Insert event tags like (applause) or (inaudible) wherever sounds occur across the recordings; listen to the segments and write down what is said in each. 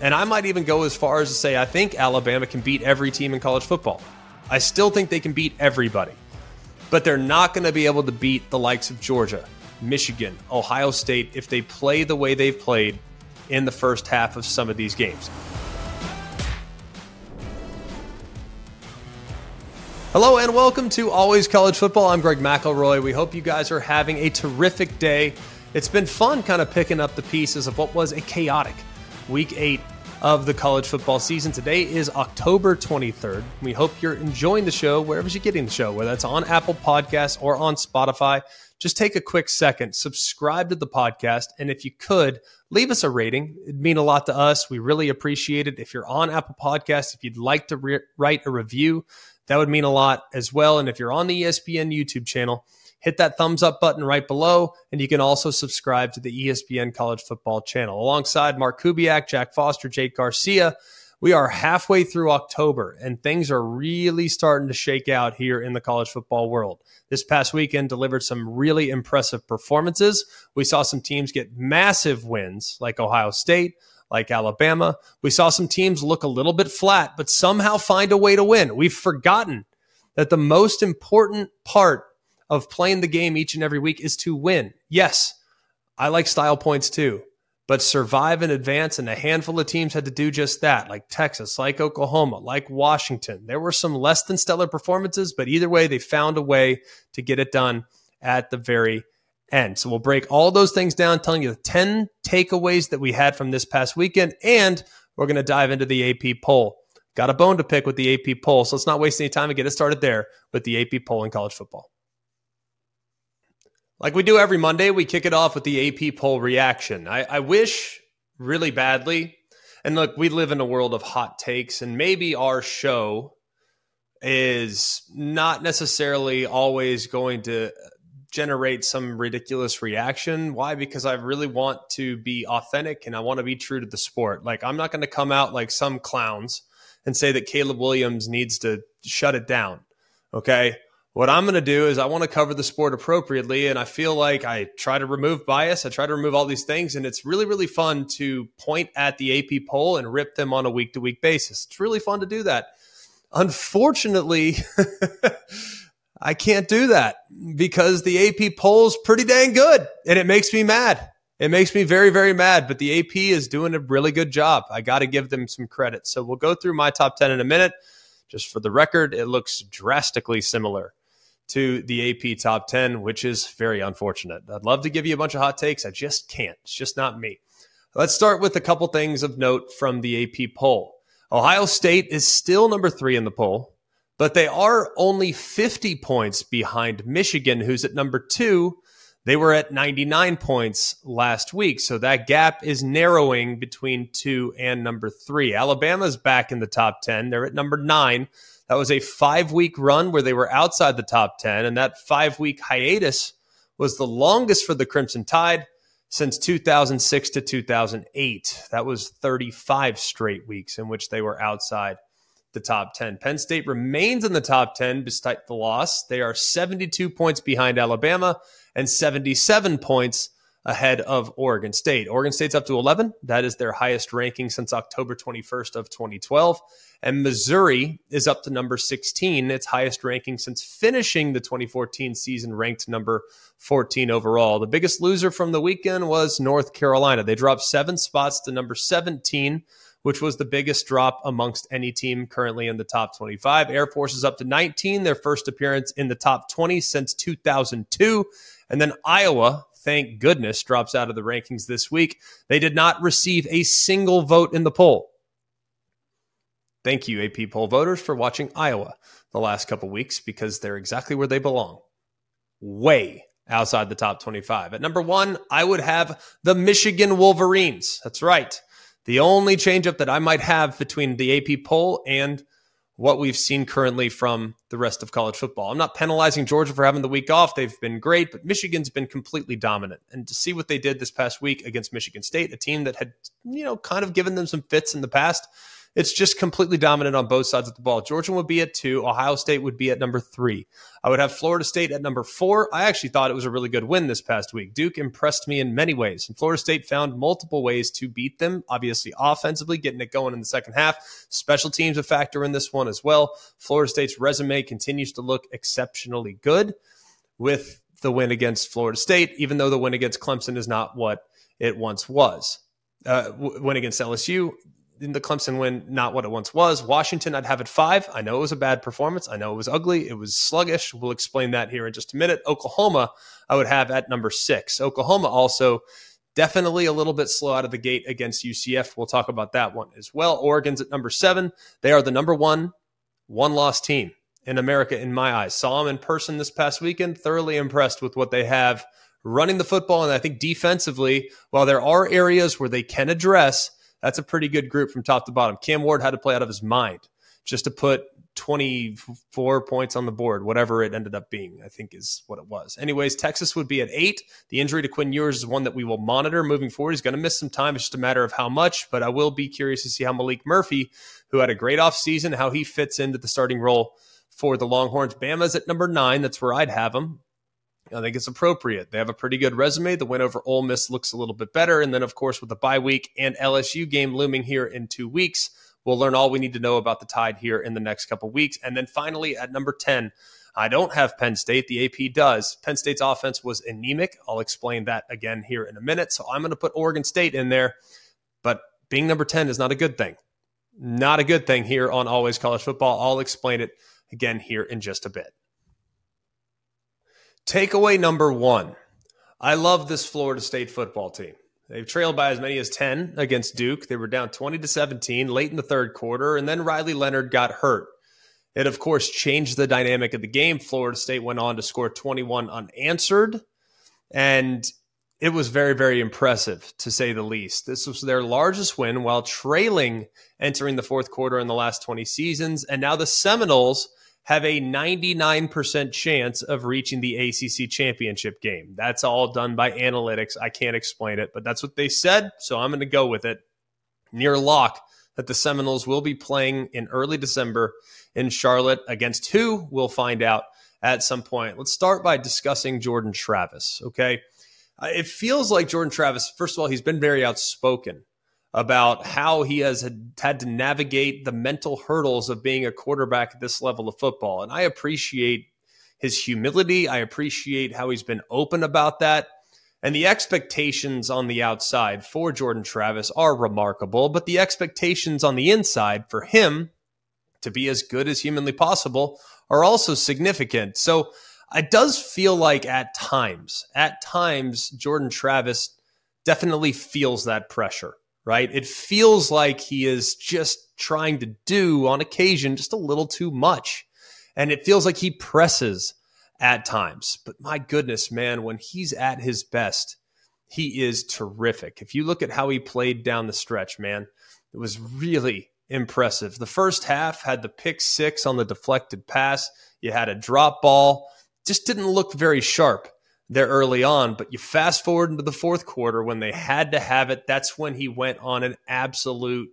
And I might even go as far as to say I think Alabama can beat every team in college football. I still think they can beat everybody. But they're not going to be able to beat the likes of Georgia, Michigan, Ohio State if they play the way they've played in the first half of some of these games. Hello and welcome to Always College Football. I'm Greg McElroy. We hope you guys are having a terrific day. It's been fun kind of picking up the pieces of what was a chaotic week eight of the college football season. Today is October 23rd. We hope you're enjoying the show wherever you're getting the show, whether it's on Apple Podcasts or on Spotify. Just take a quick second, subscribe to the podcast, and if you could, leave us a rating. It'd mean a lot to us. We really appreciate it. If you're on Apple Podcasts, if you'd like to re- write a review, that would mean a lot as well. And if you're on the ESPN YouTube channel, hit that thumbs up button right below. And you can also subscribe to the ESPN College Football channel. Alongside Mark Kubiak, Jack Foster, Jake Garcia, we are halfway through October and things are really starting to shake out here in the college football world. This past weekend delivered some really impressive performances. We saw some teams get massive wins like Ohio State, like Alabama. We saw some teams look a little bit flat, but somehow find a way to win. We've forgotten that the most important part of playing the game each and every week is to win. Yes, I like style points too, but survive and advance. And a handful of teams had to do just that, like Texas, like Oklahoma, like Washington. There were some less than stellar performances, but either way, they found a way to get it done at the very end. So we'll break all those things down, telling you the 10 takeaways that we had from this past weekend. And we're going to dive into the AP poll. Got a bone to pick with the AP poll. So let's not waste any time and get it started there with the AP poll in college football. Like we do every Monday, we kick it off with the AP poll reaction. I, I wish really badly, and look, we live in a world of hot takes, and maybe our show is not necessarily always going to generate some ridiculous reaction. Why? Because I really want to be authentic and I want to be true to the sport. Like, I'm not going to come out like some clowns and say that Caleb Williams needs to shut it down. Okay. What I'm going to do is I want to cover the sport appropriately. And I feel like I try to remove bias. I try to remove all these things. And it's really, really fun to point at the AP poll and rip them on a week to week basis. It's really fun to do that. Unfortunately, (laughs) I can't do that because the AP poll's pretty dang good and it makes me mad. It makes me very, very mad, but the AP is doing a really good job. I got to give them some credit. So we'll go through my top 10 in a minute. Just for the record, it looks drastically similar to the AP top 10, which is very unfortunate. I'd love to give you a bunch of hot takes. I just can't. It's just not me. Let's start with a couple things of note from the AP poll. Ohio State is still number three in the poll, but they are only 50 points behind Michigan, who's at number two. They were at 99 points last week. So that gap is narrowing between two and number three. Alabama's back in the top 10. They're at number nine. That was a five week run where they were outside the top 10. And that five week hiatus was the longest for the Crimson Tide since 2006 to 2008. That was 35 straight weeks in which they were outside the top 10. Penn State remains in the top 10 despite the loss. They are 72 points behind Alabama and 77 points ahead of Oregon State. Oregon State's up to 11. That is their highest ranking since October 21st of 2012. And Missouri is up to number 16, its highest ranking since finishing the 2014 season ranked number 14 overall. The biggest loser from the weekend was North Carolina. They dropped 7 spots to number 17 which was the biggest drop amongst any team currently in the top 25. Air Force is up to 19, their first appearance in the top 20 since 2002. And then Iowa, thank goodness, drops out of the rankings this week. They did not receive a single vote in the poll. Thank you, AP poll voters, for watching Iowa the last couple weeks because they're exactly where they belong. Way outside the top 25. At number one, I would have the Michigan Wolverines. That's right. The only changeup that I might have between the AP poll and what we've seen currently from the rest of college football. I'm not penalizing Georgia for having the week off. They've been great, but Michigan's been completely dominant. And to see what they did this past week against Michigan State, a team that had, you know, kind of given them some fits in the past, It's just completely dominant on both sides of the ball. Georgia would be at two. Ohio State would be at number three. I would have Florida State at number four. I actually thought it was a really good win this past week. Duke impressed me in many ways, and Florida State found multiple ways to beat them. Obviously, offensively, getting it going in the second half. Special teams a factor in this one as well. Florida State's resume continues to look exceptionally good with the win against Florida State, even though the win against Clemson is not what it once was. Uh, win against LSU, the Clemson win, not what it once was. Washington, I'd have it five. I know it was a bad performance. I know it was ugly. It was sluggish. We'll explain that here in just a minute. Oklahoma, I would have at number six. Oklahoma also definitely a little bit slow out of the gate against UCF. We'll talk about that one as well. Oregon's at number seven. They are the number one one loss team in America in my eyes. Saw them in person this past weekend. Thoroughly impressed with what they have running the football. And I think defensively, while there are areas where they can address, that's a pretty good group from top to bottom. Cam Ward had to play out of his mind just to put 24 points on the board, whatever it ended up being, I think is what it was. Anyways, Texas would be at eight. The injury to Quinn Ewers is one that we will monitor moving forward. He's going to miss some time. It's just a matter of how much, but I will be curious to see how Maalik Murphy, who had a great offseason, how he fits into the starting role for the Longhorns. Bama's at number nine. That's where I'd have him. I think it's appropriate. They have a pretty good resume. The win over Ole Miss looks a little bit better. And then, of course, with the bye week and LSU game looming here in two weeks, we'll learn all we need to know about the Tide here in the next couple weeks. And then finally, at number 10, I don't have Penn State. The AP does. Penn State's offense was anemic. I'll explain that again here in a minute. So I'm going to put Oregon State in there. But being number 10 is not a good thing. Not a good thing here on Always College Football. I'll explain it again here in just a bit. Takeaway number one I love this Florida State football team. They've trailed by as many as 10 against Duke. They were down 20 to 17 late in the third quarter, and then Riley Leonard got hurt. It, of course, changed the dynamic of the game. Florida State went on to score 21 unanswered, and it was very, very impressive to say the least. This was their largest win while trailing entering the fourth quarter in the last 20 seasons. And now the Seminoles have a 99% chance of reaching the ACC championship game. That's all done by analytics. I can't explain it, but that's what they said. So I'm going to go with it. Near lock that the Seminoles will be playing in early December in Charlotte against who we'll find out at some point. Let's start by discussing Jordan Travis. Okay. Uh, it feels like Jordan Travis, first of all, he's been very outspoken about how he has had to navigate the mental hurdles of being a quarterback at this level of football. And I appreciate his humility. I appreciate how he's been open about that. And the expectations on the outside for Jordan Travis are remarkable, but the expectations on the inside for him to be as good as humanly possible are also significant. So it does feel like at times, at times, Jordan Travis definitely feels that pressure right? It feels like he is just trying to do on occasion just a little too much. And it feels like he presses at times. But my goodness, man, when he's at his best, he is terrific. If you look at how he played down the stretch, man, it was really impressive. The first half had the pick six on the deflected pass. You had a drop ball, just didn't look very sharp there early on. But you fast forward into the fourth quarter when they had to have it. That's when he went on an absolute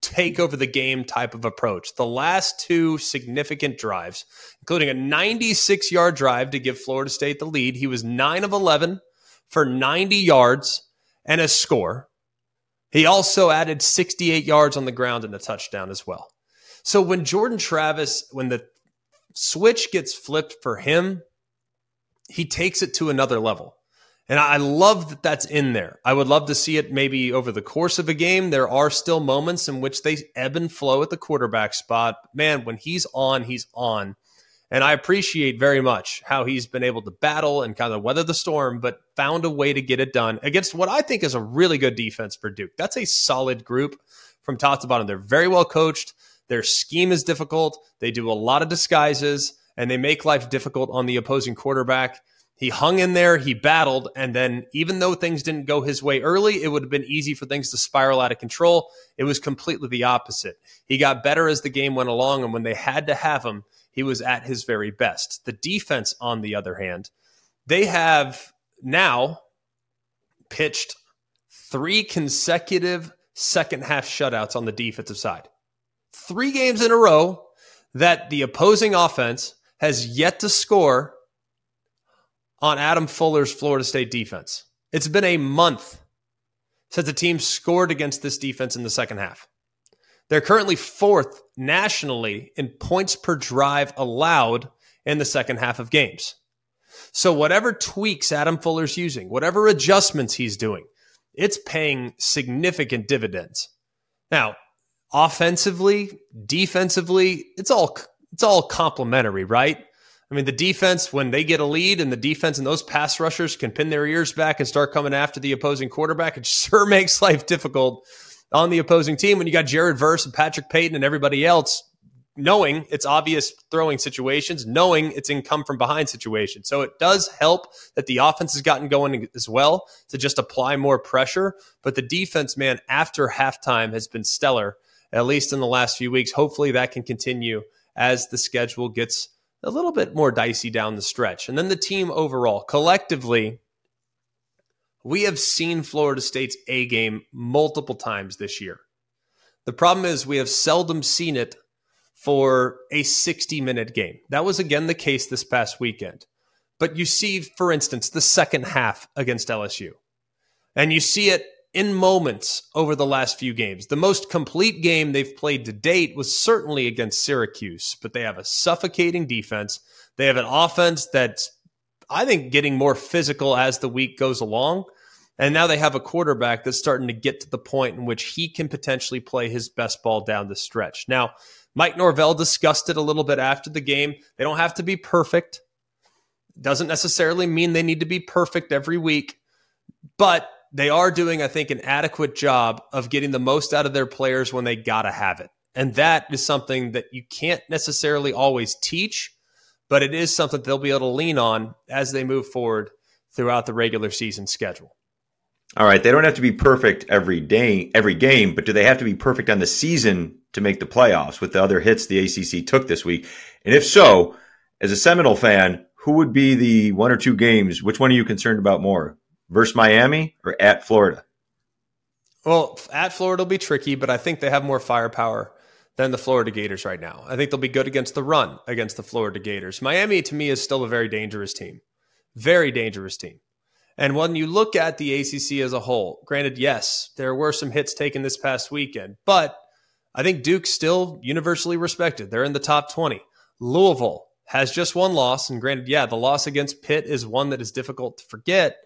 take over the game type of approach. The last two significant drives, including a 96 yard drive to give Florida State the lead, he was 9 of 11 for 90 yards and a score. He also added 68 yards on the ground and a touchdown as well. So when Jordan Travis, when the switch gets flipped for him, he takes it to another level. And I love that that's in there. I would love to see it maybe over the course of a game. There are still moments in which they ebb and flow at the quarterback spot. Man, when he's on, he's on. And I appreciate very much how he's been able to battle and kind of weather the storm, but found a way to get it done against what I think is a really good defense for Duke. That's a solid group from top to bottom. They're very well coached. Their scheme is difficult. They do a lot of disguises and they make life difficult on the opposing quarterback. He hung in there, he battled, and then even though things didn't go his way early, it would have been easy for things to spiral out of control. It was completely the opposite. He got better as the game went along, and when they had to have him, he was at his very best. The defense, on the other hand, they have now pitched three consecutive second half shutouts on the defensive side. Three games in a row that the opposing offense has yet to score on Adam Fuller's Florida State defense. It's been a month since the team scored against this defense in the second half. They're currently fourth nationally in points per drive allowed in the second half of games. So, whatever tweaks Adam Fuller's using, whatever adjustments he's doing, it's paying significant dividends. Now, offensively, defensively, it's all it's all complementary, right? I mean, the defense, when they get a lead and the defense and those pass rushers can pin their ears back and start coming after the opposing quarterback, it (laughs) sure makes life difficult on the opposing team when you got Jared Verse and Patrick Payton and everybody else knowing it's obvious throwing situations, knowing it's in come from behind situations. So it does help that the offense has gotten going as well to just apply more pressure. But the defense, man, after halftime has been stellar, at least in the last few weeks. Hopefully that can continue as the schedule gets a little bit more dicey down the stretch. And then the team overall, collectively, we have seen Florida State's A game multiple times this year. The problem is we have seldom seen it for a 60 minute game. That was again the case this past weekend. But you see, for instance, the second half against LSU, and you see it in moments over the last few games. The most complete game they've played to date was certainly against Syracuse, but they have a suffocating defense. They have an offense that's, I think, getting more physical as the week goes along. And now they have a quarterback that's starting to get to the point in which he can potentially play his best ball down the stretch. Now, Mike Norvell discussed it a little bit after the game. They don't have to be perfect. Doesn't necessarily mean they need to be perfect every week, but they are doing, I think, an adequate job of getting the most out of their players when they got to have it. And that is something that you can't necessarily always teach, but it is something they'll be able to lean on as they move forward throughout the regular season schedule. All right, they don't have to be perfect every day, every game, but do they have to be perfect on the season to make the playoffs with the other hits the ACC took this week? And if so, as a Seminole fan, who would be the one or two games? Which one are you concerned about more? Versus Miami or at Florida? Well, at Florida will be tricky, but I think they have more firepower than the Florida Gators right now. I think they'll be good against the run against the Florida Gators. Miami, to me, is still a very dangerous team. Very dangerous team. And when you look at the ACC as a whole, granted, yes, there were some hits taken this past weekend, but I think Duke's still universally respected. They're in the top 20. Louisville has just one loss. And granted, yeah, the loss against Pitt is one that is difficult to forget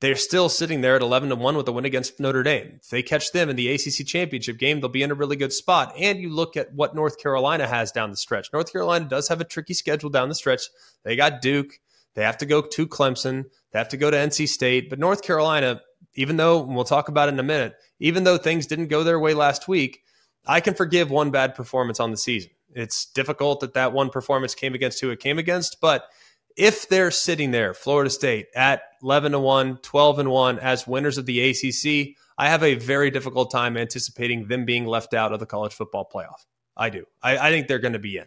they're still sitting there at 11 to 1 with a win against Notre Dame. If they catch them in the ACC championship game, they'll be in a really good spot. And you look at what North Carolina has down the stretch. North Carolina does have a tricky schedule down the stretch. They got Duke. They have to go to Clemson. They have to go to NC State. But North Carolina, even though we'll talk about it in a minute, even though things didn't go their way last week, I can forgive one bad performance on the season. It's difficult that that one performance came against who it came against, but if they're sitting there, Florida State at 11 to 1, 12 and 1 as winners of the ACC, I have a very difficult time anticipating them being left out of the college football playoff. I do. I, I think they're going to be in.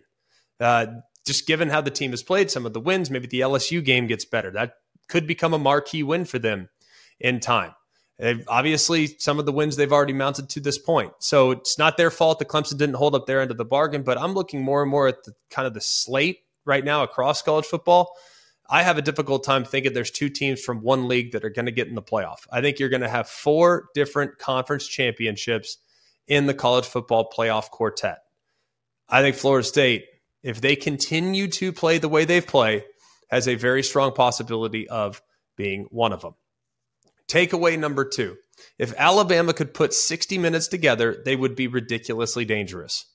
Uh, just given how the team has played, some of the wins, maybe the LSU game gets better. That could become a marquee win for them in time. They've, obviously, some of the wins they've already mounted to this point. So it's not their fault that Clemson didn't hold up their end of the bargain, but I'm looking more and more at the kind of the slate right now across college football, I have a difficult time thinking there's two teams from one league that are going to get in the playoff. I think you're going to have four different conference championships in the college football playoff quartet. I think Florida State, if they continue to play the way they've played, has a very strong possibility of being one of them. Takeaway number two if Alabama could put 60 minutes together, they would be ridiculously dangerous.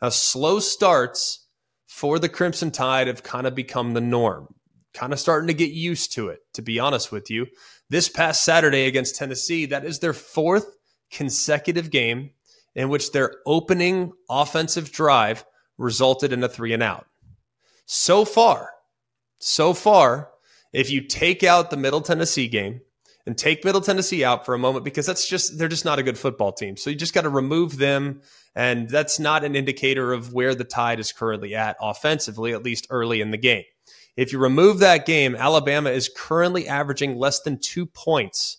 Now, slow starts for the Crimson Tide have kind of become the norm. Kind of starting to get used to it, to be honest with you. This past Saturday against Tennessee, that is their fourth consecutive game in which their opening offensive drive resulted in a three and out. So far, so far, if you take out the Middle Tennessee game and take Middle Tennessee out for a moment because that's just they're just not a good football team. So you just got to remove them and that's not an indicator of where the tide is currently at offensively, at least early in the game. If you remove that game, Alabama is currently averaging less than two points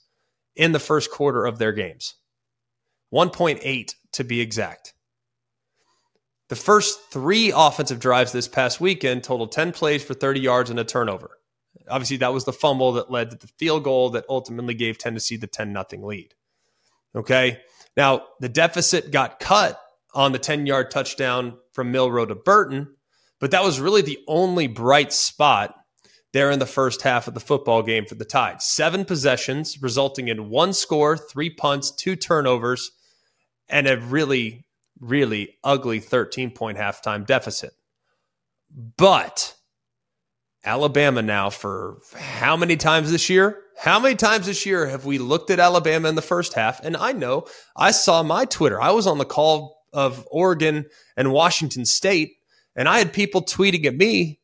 in the first quarter of their games. 1.8 to be exact. The first three offensive drives this past weekend totaled 10 plays for 30 yards and a turnover. Obviously, that was the fumble that led to the field goal that ultimately gave Tennessee the 10 0 lead. Okay. Now, the deficit got cut on the 10 yard touchdown from Milroe to Burton, but that was really the only bright spot there in the first half of the football game for the Tide. Seven possessions, resulting in one score, three punts, two turnovers, and a really, really ugly 13 point halftime deficit. But Alabama now, for how many times this year? How many times this year have we looked at Alabama in the first half? And I know I saw my Twitter. I was on the call of Oregon and Washington State, and I had people tweeting at me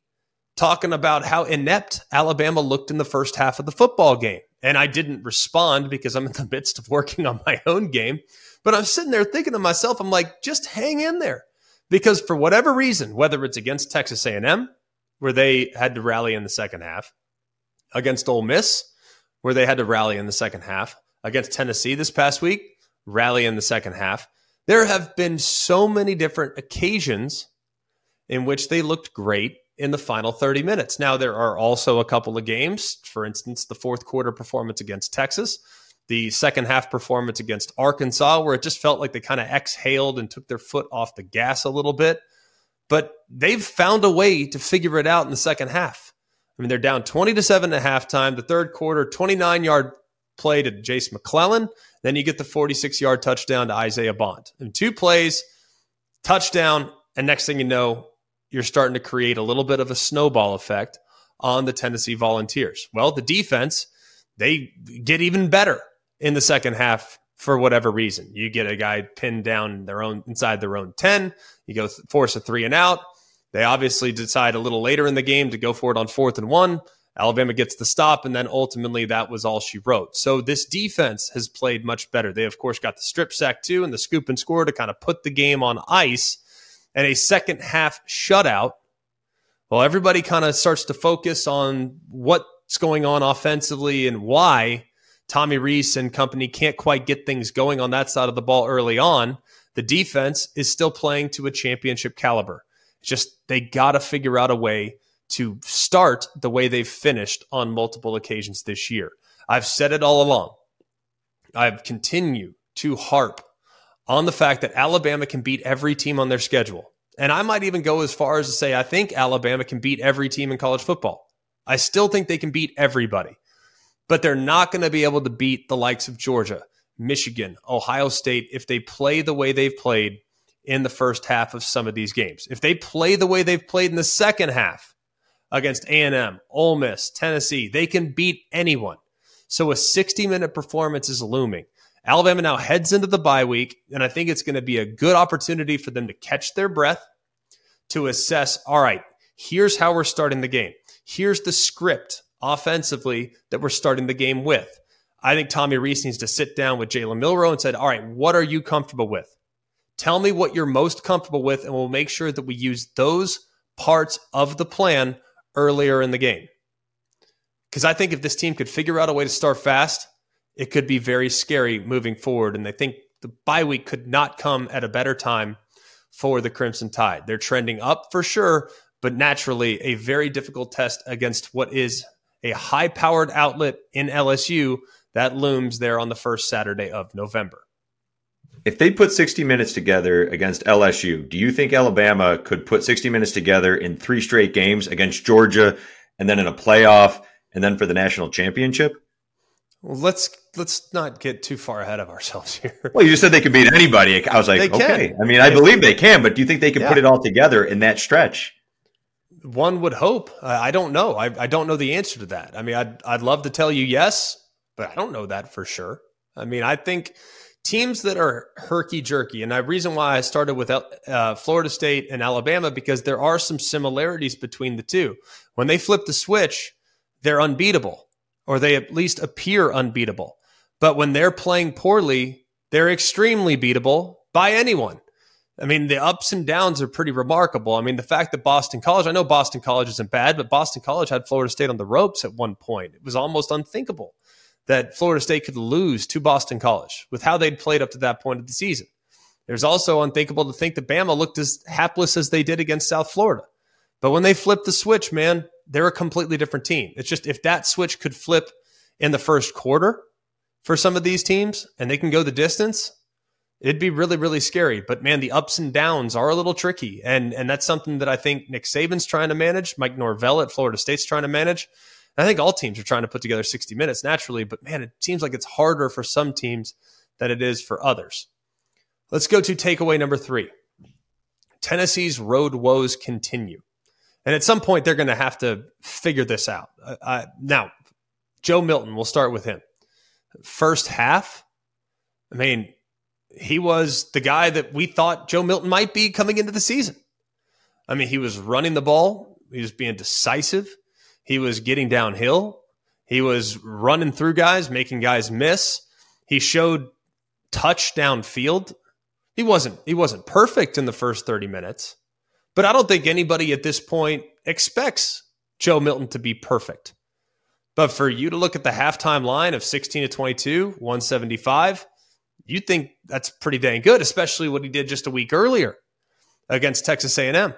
talking about how inept Alabama looked in the first half of the football game. And I didn't respond because I'm in the midst of working on my own game. But I'm sitting there thinking to myself, I'm like, just hang in there. Because for whatever reason, whether it's against Texas A&M, where they had to rally in the second half, against Ole Miss, where they had to rally in the second half, against Tennessee this past week, rally in the second half. There have been so many different occasions in which they looked great in the final 30 minutes. Now, there are also a couple of games, for instance, the fourth quarter performance against Texas, the second half performance against Arkansas, where it just felt like they kind of exhaled and took their foot off the gas a little bit. But they've found a way to figure it out in the second half. I mean, they're down 20 to 7 at halftime. The third quarter, 29 yard play to Jase McClellan. Then you get the 46 yard touchdown to Isaiah Bond. In two plays, touchdown, and next thing you know, you're starting to create a little bit of a snowball effect on the Tennessee Volunteers. Well, the defense, they get even better in the second half for whatever reason. You get a guy pinned down their own inside their own 10, you go force a three and out. They obviously decide a little later in the game to go for it on fourth and one. Alabama gets the stop, and then ultimately that was all she wrote. So this defense has played much better. They, of course, got the strip sack too and the scoop and score to kind of put the game on ice and a second half shutout. Well, everybody kind of starts to focus on what's going on offensively and why Tommy Rees and company can't quite get things going on that side of the ball early on. The defense is still playing to a championship caliber. Just they got to figure out a way to start the way they've finished on multiple occasions this year. I've said it all along. I've continued to harp on the fact that Alabama can beat every team on their schedule. And I might even go as far as to say I think Alabama can beat every team in college football. I still think they can beat everybody, but they're not going to be able to beat the likes of Georgia, Michigan, Ohio State if they play the way they've played in the first half of some of these games. If they play the way they've played in the second half against A&M, Ole Miss, Tennessee, they can beat anyone. So a 60-minute performance is looming. Alabama now heads into the bye week, and I think it's going to be a good opportunity for them to catch their breath, to assess, all right, here's how we're starting the game. Here's the script offensively that we're starting the game with. I think Tommy Rees needs to sit down with Jalen Milroe and said, all right, what are you comfortable with? Tell me what you're most comfortable with, and we'll make sure that we use those parts of the plan earlier in the game. Because I think if this team could figure out a way to start fast, it could be very scary moving forward. And I think the bye week could not come at a better time for the Crimson Tide. They're trending up for sure, but naturally a very difficult test against what is a high powered outlet in LSU that looms there on the first Saturday of November. If they put 60 minutes together against LSU, do you think Alabama could put 60 minutes together in three straight games against Georgia and then in a playoff and then for the national championship? Well, let's let's not get too far ahead of ourselves (laughs) here. Well, you just said they could beat anybody. I was like, okay. I mean, I believe they can, but do you think they can yeah. put it all together in that stretch? One would hope. I don't know. I, I don't know the answer to that. I mean, I'd I'd love to tell you yes, but I don't know that for sure. I mean, I think teams that are herky jerky, and the reason why I started with uh, Florida State and Alabama because there are some similarities between the two. When they flip the switch, they're unbeatable or they at least appear unbeatable. But when they're playing poorly, they're extremely beatable by anyone. I mean, the ups and downs are pretty remarkable. I mean, the fact that Boston College, I know Boston College isn't bad, but Boston College had Florida State on the ropes at one point. It was almost unthinkable that Florida State could lose to Boston College with how they'd played up to that point of the season. There's also unthinkable to think that Bama looked as hapless as they did against South Florida. But when they flipped the switch, man, they're a completely different team. It's just if that switch could flip in the first quarter for some of these teams and they can go the distance, it'd be really, really scary. But man, the ups and downs are a little tricky. And and that's something that I think Nick Saban's trying to manage, Mike Norvell at Florida State's trying to manage. I think all teams are trying to put together 60 minutes naturally, but man, it seems like it's harder for some teams than it is for others. Let's go to takeaway number three. Tennessee's road woes continue. And at some point, they're going to have to figure this out. Uh, now, Joe Milton, we'll start with him. First half, I mean, he was the guy that we thought Joe Milton might be coming into the season. I mean, he was running the ball, he was being decisive, he was getting downhill, he was running through guys, making guys miss. He showed touchdown field. He wasn't he wasn't perfect in the first 30 minutes, but I don't think anybody at this point expects Joe Milton to be perfect. But for you to look at the halftime line of 16 to 22, 175, you think that's pretty dang good, especially what he did just a week earlier against Texas A&M.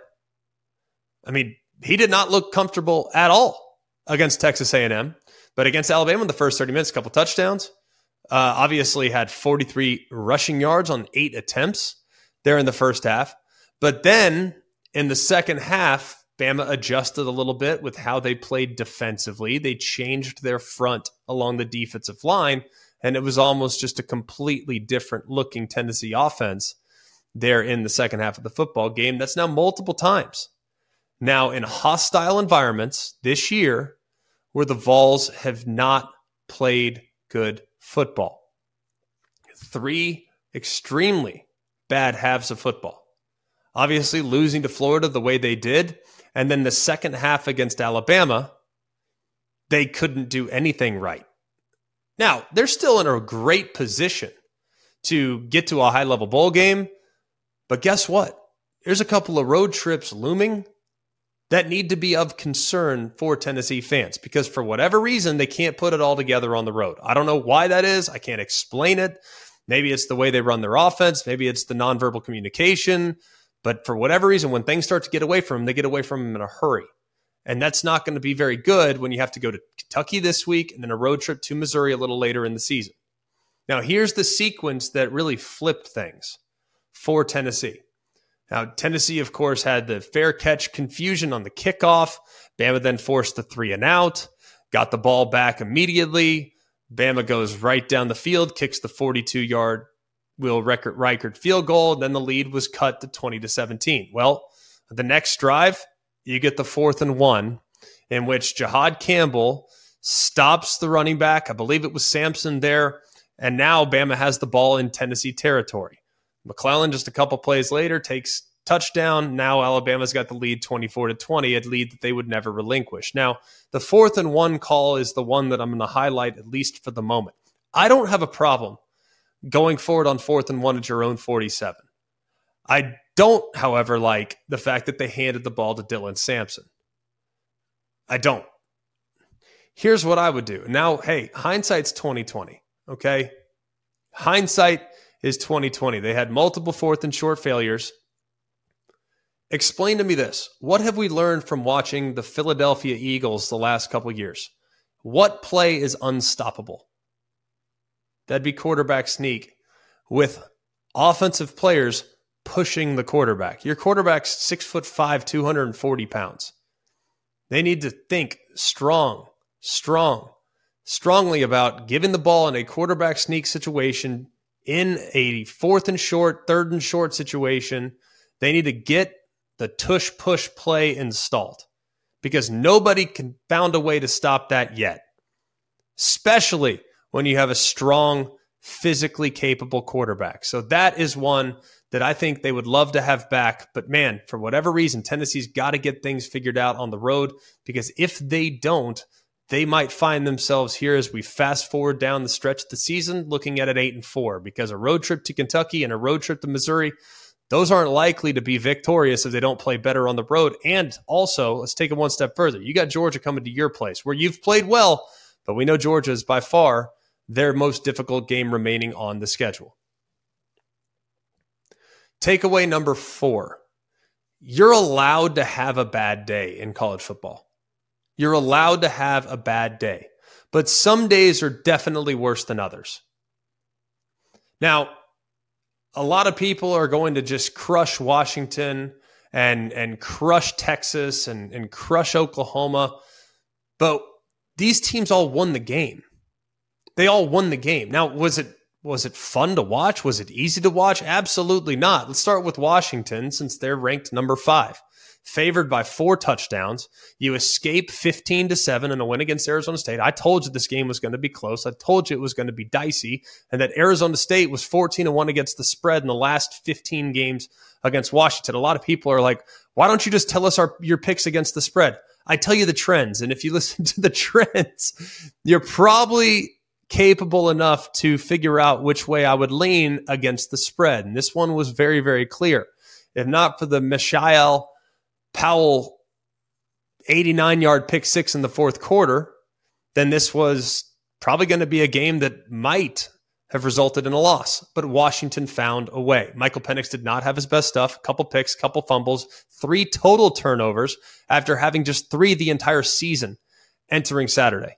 I mean, he did not look comfortable at all against Texas A&M, but against Alabama in the first 30 minutes, a couple touchdowns. Uh, obviously had 43 rushing yards on eight attempts there in the first half. But then in the second half, Bama adjusted a little bit with how they played defensively. They changed their front along the defensive line, and it was almost just a completely different looking Tennessee offense there in the second half of the football game. That's now multiple times. Now, in hostile environments this year, where the Vols have not played good football, three extremely bad halves of football. Obviously, losing to Florida the way they did and then the second half against Alabama, they couldn't do anything right. Now, they're still in a great position to get to a high level bowl game. But guess what? There's a couple of road trips looming that need to be of concern for Tennessee fans because for whatever reason, they can't put it all together on the road. I don't know why that is. I can't explain it. Maybe it's the way they run their offense. Maybe it's the nonverbal communication. But for whatever reason, when things start to get away from them, they get away from them in a hurry. And that's not going to be very good when you have to go to Kentucky this week and then a road trip to Missouri a little later in the season. Now, here's the sequence that really flipped things for Tennessee. Now, Tennessee, of course, had the fair catch confusion on the kickoff. Bama then forced the three and out, got the ball back immediately. Bama goes right down the field, kicks the 42 yard Will Reichard field goal. And then the lead was cut to 20 to 17. Well, the next drive, you get the fourth and one, in which Jihaad Campbell stops the running back. I believe it was Sampson there. And now Bama has the ball in Tennessee territory. McClellan, just a couple plays later, takes touchdown. Now Alabama's got the lead 24 to 20, a lead that they would never relinquish. Now, the fourth and one call is the one that I'm going to highlight, at least for the moment. I don't have a problem going forward on fourth and one at your own 47. I don't, however, like the fact that they handed the ball to Dylan Sampson. I don't. Here's what I would do. Now, hey, hindsight's 2020. Okay. Hindsight is 2020. They had multiple fourth and short failures. Explain to me this. What have we learned from watching the Philadelphia Eagles the last couple years? What play is unstoppable? That'd be quarterback sneak with offensive players pushing the quarterback. Your quarterback's six foot five, 240 pounds. They need to think strong, strong, strongly about giving the ball in a quarterback sneak situation in a fourth and short, third and short situation. They need to get the tush push play installed because nobody can found a way to stop that yet. Especially when you have a strong, physically capable quarterback. So that is one that I think they would love to have back. But man, for whatever reason, Tennessee's got to get things figured out on the road because if they don't, they might find themselves here as we fast forward down the stretch of the season looking at an eight and four because a road trip to Kentucky and a road trip to Missouri, those aren't likely to be victorious if they don't play better on the road. And also, let's take it one step further. You got Georgia coming to your place where you've played well, but we know Georgia is by far their most difficult game remaining on the schedule. Takeaway number four you're allowed to have a bad day in college football. You're allowed to have a bad day, but some days are definitely worse than others. Now, a lot of people are going to just crush Washington and and crush Texas and, and crush Oklahoma. But these teams all won the game. They all won the game. Now, was it was it fun to watch? Was it easy to watch? Absolutely not. Let's start with Washington since they're ranked number five favored by four touchdowns. You escape 15 to 7 in a win against Arizona State. I told you this game was going to be close. I told you it was going to be dicey and that Arizona State was 14 to 1 against the spread in the last 15 games against Washington. A lot of people are like, "Why don't you just tell us our your picks against the spread?" I tell you the trends, and if you (laughs) listen to the trends, you're probably capable enough to figure out which way I would lean against the spread. And this one was very, very clear. If not for the Mishael Powell 89 yard pick six in the fourth quarter, then this was probably going to be a game that might have resulted in a loss. But Washington found a way. Michael Penix did not have his best stuff. A couple picks, couple fumbles, three total turnovers after having just three the entire season entering Saturday.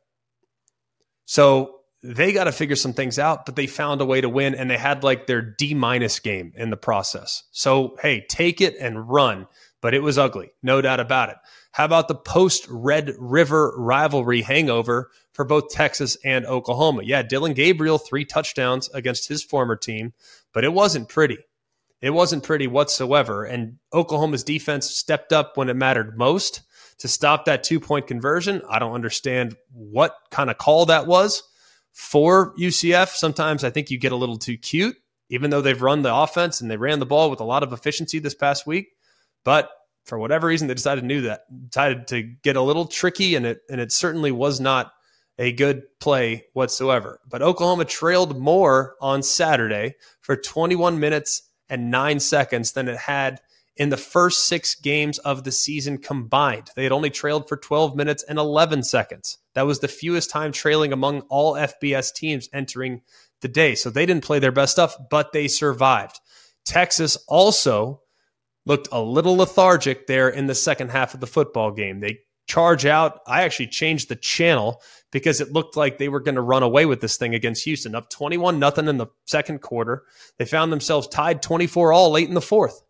So they got to figure some things out, but they found a way to win and they had like their D minus game in the process. So, hey, take it and run but it was ugly, no doubt about it. How about the post Red River rivalry hangover for both Texas and Oklahoma? Yeah, Dillon Gabriel, three touchdowns against his former team, but it wasn't pretty. It wasn't pretty whatsoever. And Oklahoma's defense stepped up when it mattered most to stop that two point conversion. I don't understand what kind of call that was for UCF. Sometimes I think you get a little too cute, even though they've run the offense and they ran the ball with a lot of efficiency this past week. But for whatever reason, they decided to do that, decided to get a little tricky, and it and it certainly was not a good play whatsoever. But Oklahoma trailed more on Saturday for 21 minutes and nine seconds than it had in the first six games of the season combined. They had only trailed for 12 minutes and 11 seconds. That was the fewest time trailing among all FBS teams entering the day. So they didn't play their best stuff, but they survived. Texas also looked a little lethargic there in the second half of the football game. They charge out. I actually changed the channel because it looked like they were going to run away with this thing against Houston. Up 21 nothing in the second quarter. They found themselves tied 24 all late in the fourth.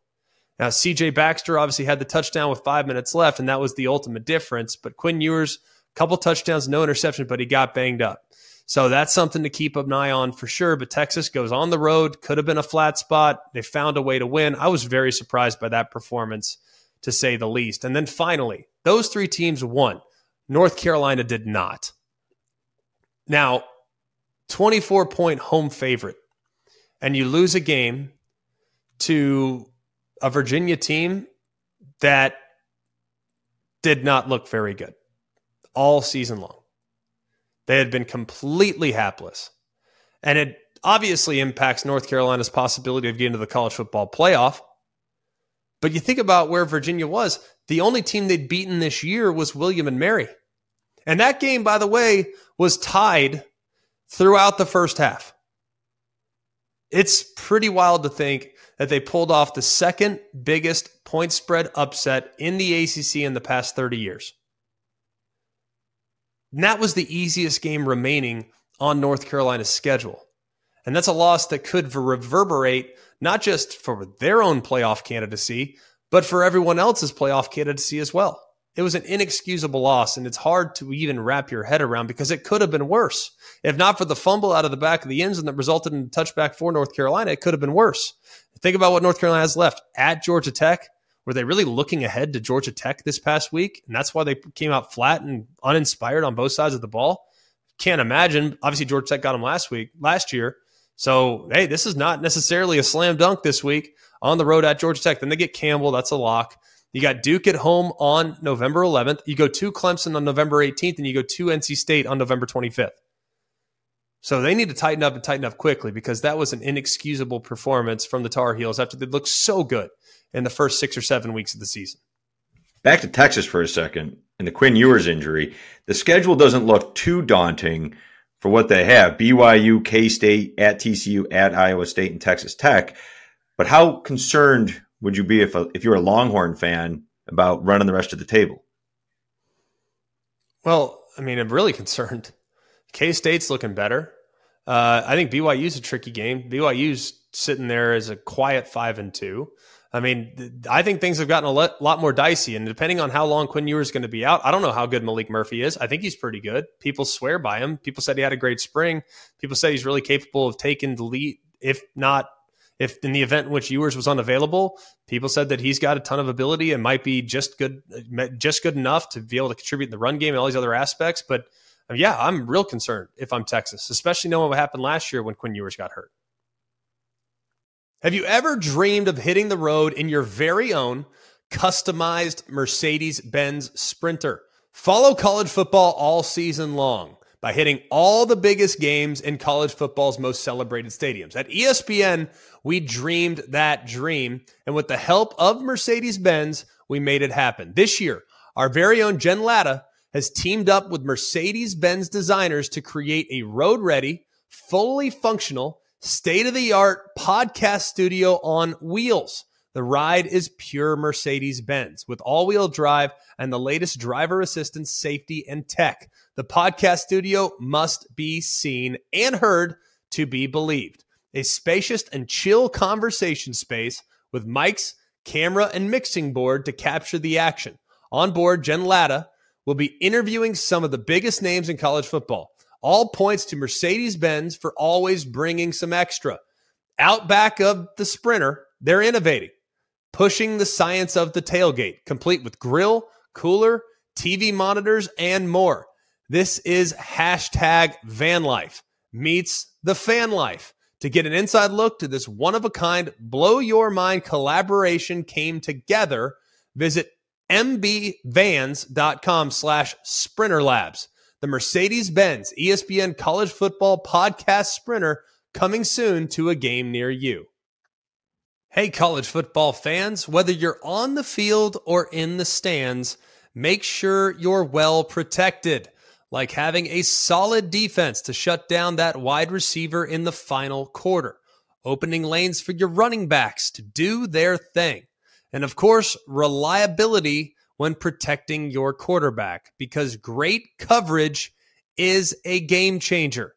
Now, CJ Baxter obviously had the touchdown with five minutes left, and that was the ultimate difference. But Quinn Ewers, couple touchdowns, no interception, but he got banged up. So that's something to keep an eye on for sure. But Texas goes on the road, could have been a flat spot. They found a way to win. I was very surprised by that performance, to say the least. And then finally, those three teams won. North Carolina did not. Now, 24 point home favorite, and you lose a game to a Virginia team that did not look very good all season long. They had been completely hapless. And it obviously impacts North Carolina's possibility of getting to the college football playoff. But you think about where Virginia was, the only team they'd beaten this year was William and Mary. And that game, by the way, was tied throughout the first half. It's pretty wild to think that they pulled off the second biggest point spread upset in the ACC in the past 30 years. And that was the easiest game remaining on North Carolina's schedule. And that's a loss that could reverberate not just for their own playoff candidacy, but for everyone else's playoff candidacy as well. It was an inexcusable loss, and it's hard to even wrap your head around because it could have been worse. If not for the fumble out of the back of the end zone that resulted in a touchback for North Carolina, it could have been worse. Think about what North Carolina has left at Georgia Tech, were they really looking ahead to Georgia Tech this past week? And that's why they came out flat and uninspired on both sides of the ball? Can't imagine. Obviously, Georgia Tech got them last week, last year. So, hey, this is not necessarily a slam dunk this week on the road at Georgia Tech. Then they get Campbell. That's a lock. You got Duke at home on November 11th. You go to Clemson on November 18th, and you go to NC State on November 25th. So they need to tighten up and tighten up quickly because that was an inexcusable performance from the Tar Heels after they looked so good in the first six or seven weeks of the season. Back to Texas for a second and the Quinn Ewers injury. The schedule doesn't look too daunting, for what they have BYU, K State, at TCU, at Iowa State, and Texas Tech. But how concerned would you be if, a, if you're a Longhorn fan about running the rest of the table? Well, I mean, I'm really (laughs) concerned. K State's looking better. Uh, I think BYU's a tricky game. BYU's sitting there as a quiet five and two. I mean, I think things have gotten a lot more dicey, and depending on how long Quinn Ewers is going to be out, I don't know how good Maalik Murphy is. I think he's pretty good. People swear by him. People said he had a great spring. People said he's really capable of taking the lead, if not, if in the event in which Ewers was unavailable. People said that he's got a ton of ability and might be just good, just good enough to be able to contribute in the run game and all these other aspects. But yeah, I'm real concerned if I'm Texas, especially knowing what happened last year when Quinn Ewers got hurt. Have you ever dreamed of hitting the road in your very own customized Mercedes Benz Sprinter? Follow college football all season long by hitting all the biggest games in college football's most celebrated stadiums. At ESPN, we dreamed that dream, and with the help of Mercedes Benz, we made it happen. This year, our very own Jen Lada has teamed up with Mercedes Benz designers to create a road ready, fully functional, state of the art podcast studio on wheels. The ride is pure Mercedes Benz with all wheel drive and the latest driver assistance, safety, and tech. The podcast studio must be seen and heard to be believed. A spacious and chill conversation space with mics, camera, and mixing board to capture the action. On board, Jen Lada will be interviewing some of the biggest names in college football. All points to Mercedes Benz for always bringing some extra. Out back of the Sprinter, they're innovating, pushing the science of the tailgate, complete with grill, cooler, TV monitors, and more. This is hashtag van life meets the fan life. To get an inside look to this one of a kind, blow your mind collaboration came together, visit mbvans.com slash sprinter labs the Mercedes Benz ESPN College Football Podcast Sprinter coming soon to a game near you. Hey, college football fans, whether you're on the field or in the stands, make sure you're well protected, like having a solid defense to shut down that wide receiver in the final quarter, opening lanes for your running backs to do their thing, and of course, reliability when protecting your quarterback because great coverage is a game changer.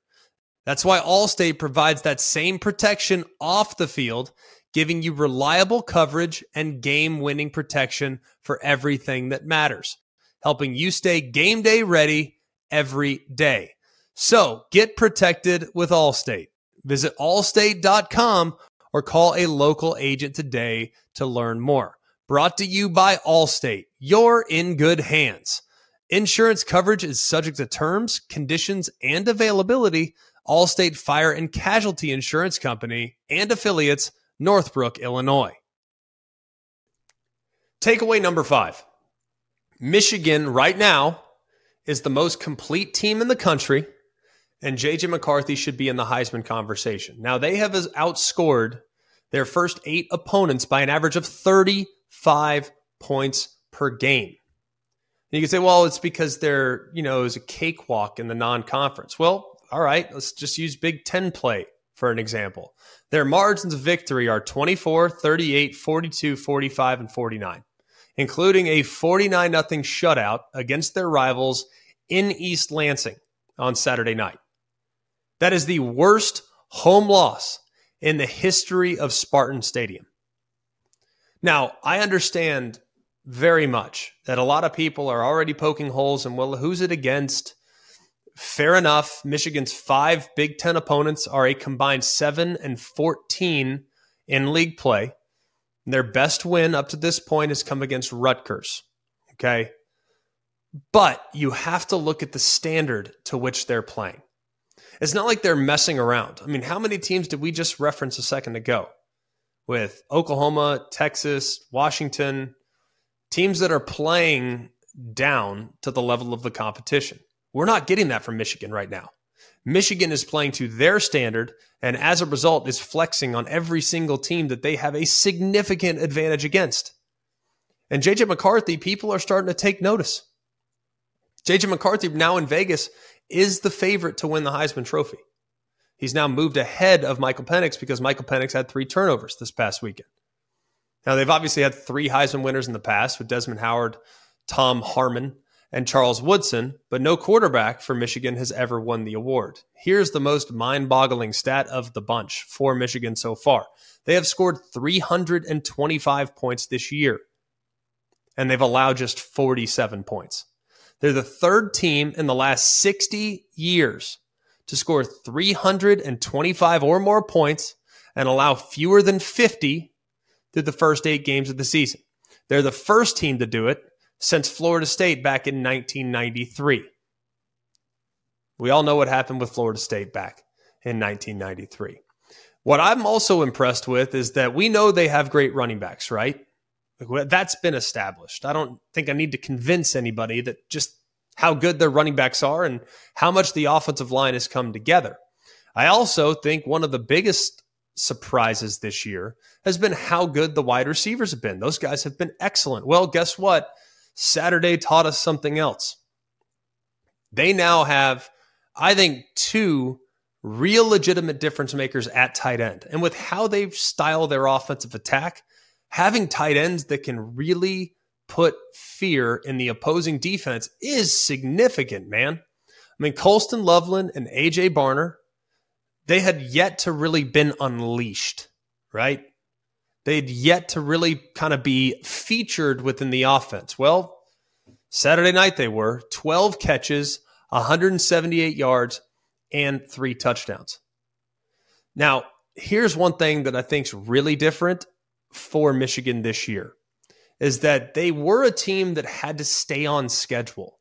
That's why Allstate provides that same protection off the field, giving you reliable coverage and game winning protection for everything that matters, helping you stay game day ready every day. So get protected with Allstate. Visit allstate.com or call a local agent today to learn more. Brought to you by Allstate. You're in good hands. Insurance coverage is subject to terms, conditions, and availability. Allstate Fire and Casualty Insurance Company and affiliates, Northbrook, Illinois. Takeaway number five Michigan right now is the most complete team in the country, and JJ McCarthy should be in the Heisman conversation. Now, they have outscored their first eight opponents by an average of 30 five points per game. And you can say, well, it's because they're, you know, it was a cakewalk in the non conference. Well, all right, let's just use Big Ten play for an example. Their margins of victory are 24, 38, 42, 45, and 49, including a 49 0 shutout against their rivals in East Lansing on Saturday night. That is the worst home loss in the history of Spartan Stadium. Now, I understand very much that a lot of people are already poking holes and, well, who's it against? Fair enough. Michigan's five Big Ten opponents are a combined 7 and 14 in league play. Their best win up to this point has come against Rutgers. Okay. But you have to look at the standard to which they're playing. It's not like they're messing around. I mean, how many teams did we just reference a second ago? With Oklahoma, Texas, Washington, teams that are playing down to the level of the competition. We're not getting that from Michigan right now. Michigan is playing to their standard and as a result is flexing on every single team that they have a significant advantage against. And JJ McCarthy, people are starting to take notice. JJ McCarthy now in Vegas is the favorite to win the Heisman Trophy. He's now moved ahead of Michael Penix because Michael Penix had three turnovers this past weekend. Now, they've obviously had three Heisman winners in the past with Desmond Howard, Tom Harmon, and Charles Woodson, but no quarterback for Michigan has ever won the award. Here's the most mind boggling stat of the bunch for Michigan so far they have scored 325 points this year, and they've allowed just 47 points. They're the third team in the last 60 years to score 325 or more points and allow fewer than 50 through the first eight games of the season. They're the first team to do it since Florida State back in 1993. We all know what happened with Florida State back in 1993. What I'm also impressed with is that we know they have great running backs, right? That's been established. I don't think I need to convince anybody that just how good their running backs are and how much the offensive line has come together. I also think one of the biggest surprises this year has been how good the wide receivers have been. Those guys have been excellent. Well, guess what? Saturday taught us something else. They now have, I think, two real legitimate difference makers at tight end. And with how they've styled their offensive attack, having tight ends that can really put fear in the opposing defense is significant, man. I mean, Colston Loveland and AJ Barner, they had yet to really been unleashed, right? They'd yet to really kind of be featured within the offense. Well, Saturday night they were 12 catches, 178 yards, and three touchdowns. Now, here's one thing that I think's really different for Michigan this year is that they were a team that had to stay on schedule.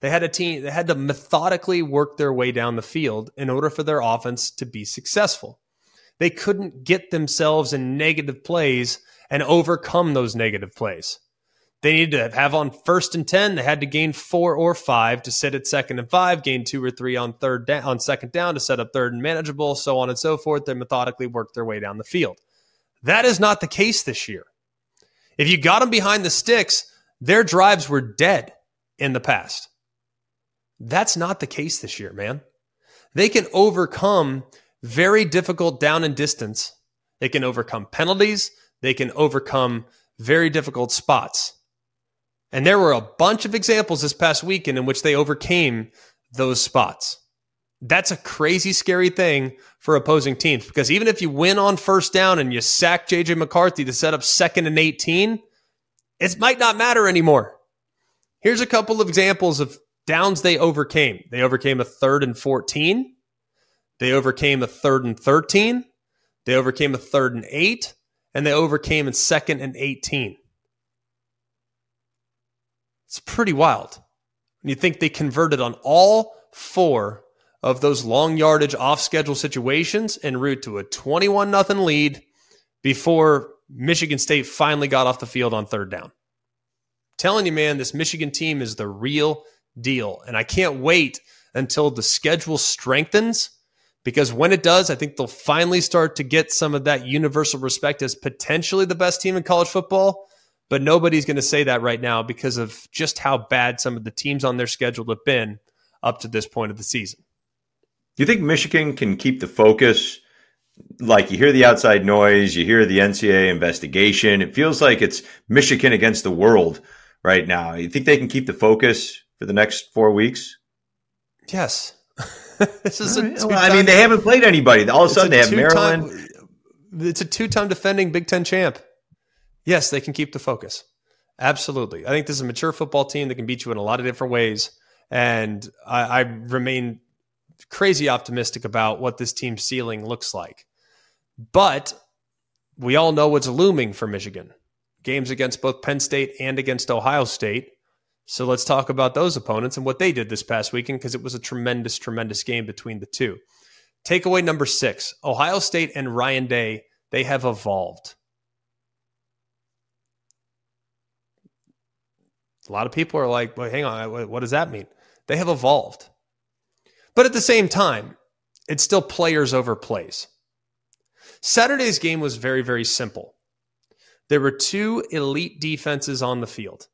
They had a team that had to methodically work their way down the field in order for their offense to be successful. They couldn't get themselves in negative plays and overcome those negative plays. They needed to have on first and 10. They had to gain four or five to sit at second and five, gain two or three on third down, on second down to set up third and manageable, so on and so forth. They methodically worked their way down the field. That is not the case this year. If you got them behind the sticks, their drives were dead in the past. That's not the case this year, man. They can overcome very difficult down and distance. They can overcome penalties. They can overcome very difficult spots. And there were a bunch of examples this past weekend in which they overcame those spots. That's a crazy, scary thing for opposing teams because even if you win on first down and you sack JJ McCarthy to set up second and 18, it might not matter anymore. Here's a couple of examples of downs they overcame. They overcame a third and 14. They overcame a third and 13. They overcame a third and eight. And they overcame a second and 18. It's pretty wild. When you think they converted on all four of those long yardage off schedule situations en route to a 21 nothing lead before Michigan State finally got off the field on third down. telling you, man, this Michigan team is the real deal. And I can't wait until the schedule strengthens because when it does, I think they'll finally start to get some of that universal respect as potentially the best team in college football but nobody's going to say that right now because of just how bad some of the teams on their schedule have been up to this point of the season. Do you think Michigan can keep the focus? Like you hear the outside noise, you hear the NCAA investigation. It feels like it's Michigan against the world right now. You think they can keep the focus for the next four weeks? Yes. (laughs) this is right. well, I mean, they haven't played anybody. All of a sudden, they have Maryland. It's a two-time defending Big Ten champ. Yes, they can keep the focus. Absolutely. I think this is a mature football team that can beat you in a lot of different ways. And I, I remain crazy optimistic about what this team's ceiling looks like. But we all know what's looming for Michigan games against both Penn State and against Ohio State. So let's talk about those opponents and what they did this past weekend because it was a tremendous, tremendous game between the two. Takeaway number six Ohio State and Ryan Day, they have evolved. A lot of people are like, well, hang on, what does that mean? They have evolved. But at the same time, it's still players over plays. Saturday's game was very, very simple. There were two elite defenses on the field.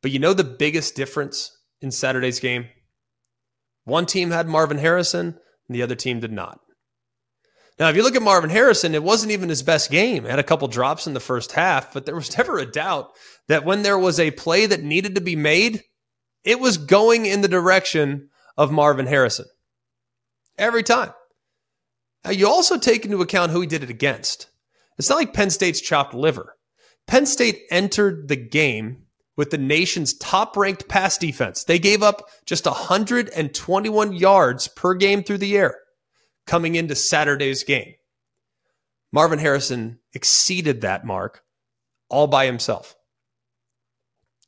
But you know the biggest difference in Saturday's game? One team had Marvin Harrison, and the other team did not. Now, if you look at Marvin Harrison, it wasn't even his best game. He had a couple drops in the first half, but there was (laughs) never a doubt that when there was a play that needed to be made, it was going in the direction of Marvin Harrison. Every time. Now, you also take into account who he did it against. It's not like Penn State's chopped liver. Penn State entered the game with the nation's top ranked pass defense. They gave up just 121 yards per game through the air coming into Saturday's game. Marvin Harrison exceeded that mark all by himself.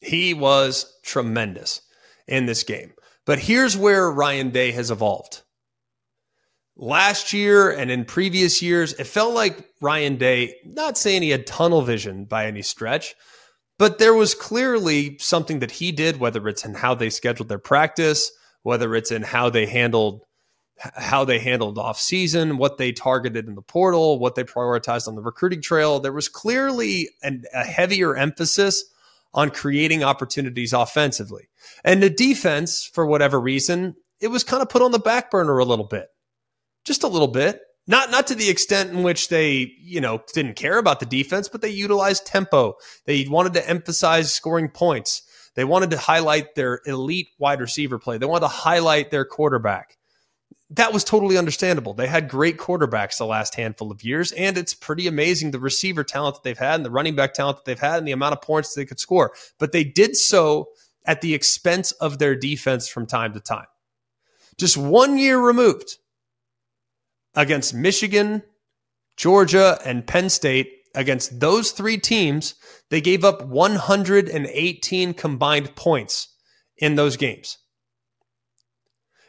He was tremendous in this game. But here's where Ryan Day has evolved. Last year and in previous years, it felt like Ryan Day, not saying he had tunnel vision by any stretch, but there was clearly something that he did, whether it's in how they scheduled their practice, whether it's in how they handled how they handled off season, what they targeted in the portal, what they prioritized on the recruiting trail. There was clearly an, a heavier emphasis on creating opportunities offensively. And the defense, for whatever reason, it was kind of put on the back burner a little bit. Just a little bit. Not not to the extent in which they, you know, didn't care about the defense, but they utilized tempo. They wanted to emphasize scoring points. They wanted to highlight their elite wide receiver play. They wanted to highlight their quarterback that was totally understandable. They had great quarterbacks the last handful of years, and it's pretty amazing the receiver talent that they've had and the running back talent that they've had and the amount of points they could score. But they did so at the expense of their defense from time to time. Just one year removed against Michigan, Georgia, and Penn State, against those three teams, they gave up 118 combined points in those games.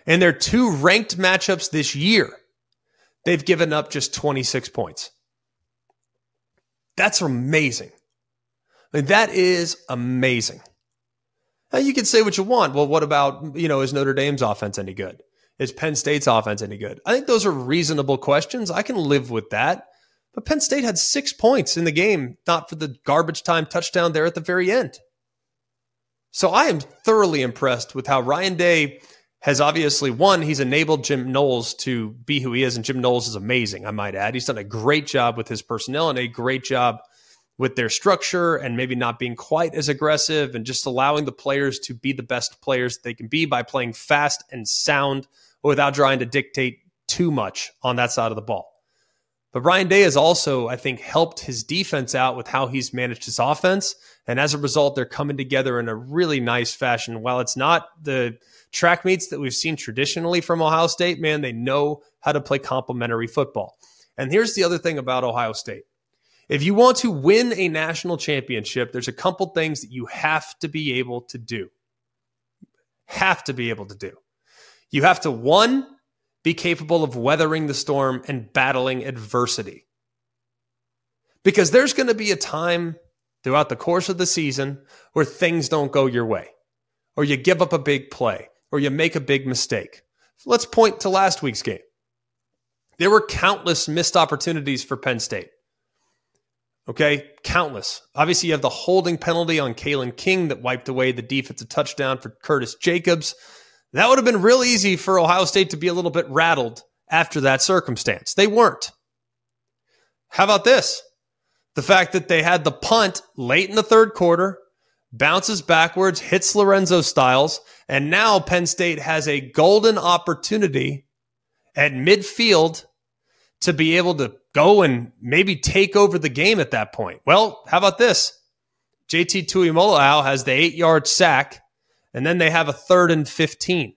In their two ranked matchups this year, they've given up just 26 points. That's amazing. I mean, that is amazing. Now you can say what you want. Well, what about, you know, is Notre Dame's offense any good? Is Penn State's offense any good? I think those are reasonable questions. I can live with that. But Penn State had six points in the game, not for the garbage time touchdown there at the very end. So I am thoroughly impressed with how Ryan Day has obviously one, he's enabled Jim Knowles to be who he is, and Jim Knowles is amazing, I might add. He's done a great job with his personnel and a great job with their structure and maybe not being quite as aggressive and just allowing the players to be the best players they can be by playing fast and sound without trying to dictate too much on that side of the ball. But Ryan Day has also, I think, helped his defense out with how he's managed his offense. And as a result, they're coming together in a really nice fashion. While it's not the track meets that we've seen traditionally from Ohio State, man, they know how to play complementary football. And here's the other thing about Ohio State. If you want to win a national championship, there's a couple things that you have to be able to do. Have to be able to do. You have to, one, be capable of weathering the storm and battling adversity. Because there's going to be a time throughout the course of the season where things don't go your way, or you give up a big play, or you make a big mistake. Let's point to last week's game. There were countless missed opportunities for Penn State. Okay, countless. Obviously, you have the holding penalty on Kalen King that wiped away the defensive touchdown for Curtis Jacobs. That would have been real easy for Ohio State to be a little bit rattled after that circumstance. They weren't. How about this? The fact that they had the punt late in the third quarter, bounces backwards, hits Lorenzo Styles, and now Penn State has a golden opportunity at midfield to be able to go and maybe take over the game at that point. Well, how about this? JT Tuimoloau has the eight yard sack, and then they have a third and 15.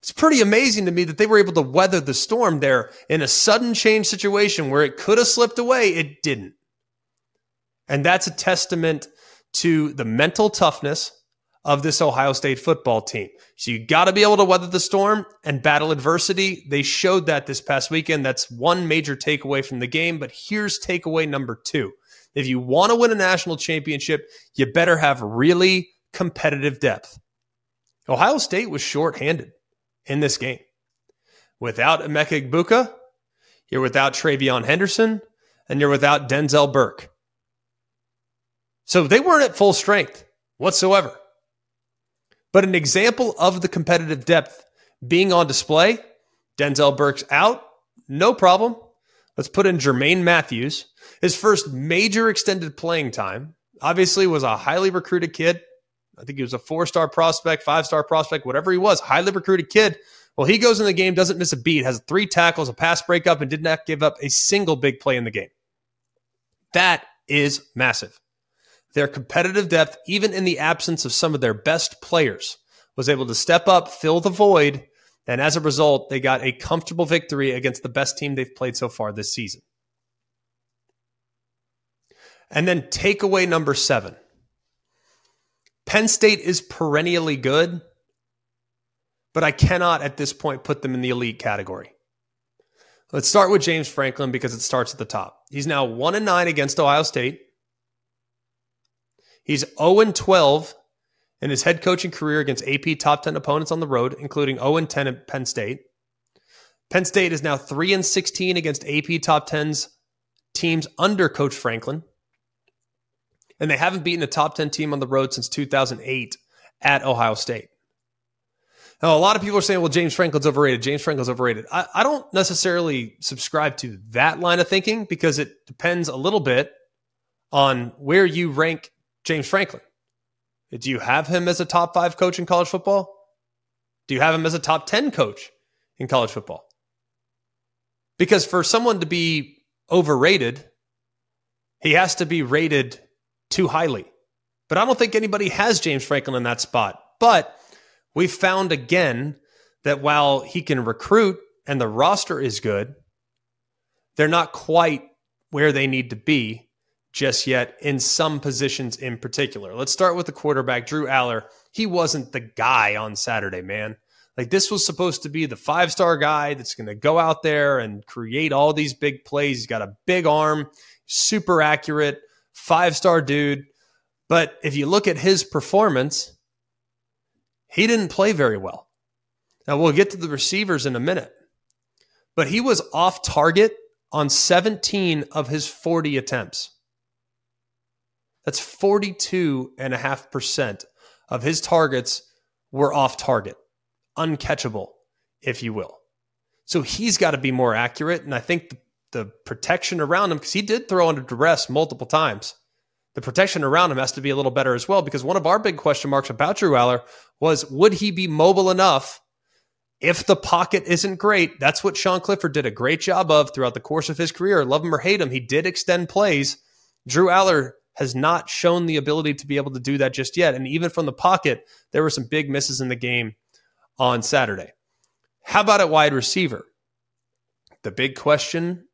It's pretty amazing to me that they were able to weather the storm there in a sudden change situation where it could have slipped away. It didn't. And that's a testament to the mental toughness of this Ohio State football team. So you got to be able to weather the storm and battle adversity. They showed that this past weekend. That's one major takeaway from the game. But here's takeaway number two. If you want to win a national championship, you better have really competitive depth. Ohio State was shorthanded in this game. Without Emeka Egbuka, you're without TreVeyon Henderson, and you're without Denzel Burke. So they weren't at full strength whatsoever. But an example of the competitive depth being on display, Denzel Burke's out, no problem. Let's put in Jermaine Mathews. His first major extended playing time, obviously, was a highly recruited kid. I think he was a four star prospect, five star prospect, whatever he was, highly recruited kid. Well, he goes in the game, doesn't miss a beat, has three tackles, a pass breakup, and did not give up a single big play in the game. That is massive. Their competitive depth, even in the absence of some of their best players, was able to step up, fill the void, and as a result, they got a comfortable victory against the best team they've played so far this season. And then takeaway number seven Penn State is perennially good, but I cannot at this point put them in the elite category. Let's start with James Franklin because it starts at the top. He's now 1 and 9 against Ohio State. He's 0 and 12 in his head coaching career against AP top 10 opponents on the road, including 0 and 10 at Penn State. Penn State is now 3 and 16 against AP top 10s teams under Coach Franklin. And they haven't beaten a top 10 team on the road since 2008 at Ohio State. Now, a lot of people are saying, well, James Franklin's overrated. James Franklin's overrated. I, I don't necessarily subscribe to that line of thinking because it depends a little bit on where you rank James Franklin. Do you have him as a top five coach in college football? Do you have him as a top 10 coach in college football? Because for someone to be overrated, he has to be rated too highly. But I don't think anybody has James Franklin in that spot. But we found again that while he can recruit and the roster is good, they're not quite where they need to be just yet in some positions in particular. Let's start with the quarterback, Drew Allar. He wasn't the guy on Saturday, man. Like this was supposed to be the five star guy that's going to go out there and create all these big plays. He's got a big arm, super accurate, five star dude. But if you look at his performance, he didn't play very well. Now we'll get to the receivers in a minute, but he was off target on 17 of his 40 attempts. That's 42.5% of his targets were off target, uncatchable, if you will. So he's got to be more accurate. And I think the, the protection around him, because he did throw under duress multiple times, the protection around him has to be a little better as well. Because one of our big question marks about Drew Allar was would he be mobile enough if the pocket isn't great? That's what Sean Clifford did a great job of throughout the course of his career. Love him or hate him, he did extend plays. Drew Allar has not shown the ability to be able to do that just yet. And even from the pocket, there were some big misses in the game on Saturday. How about at wide receiver? The big question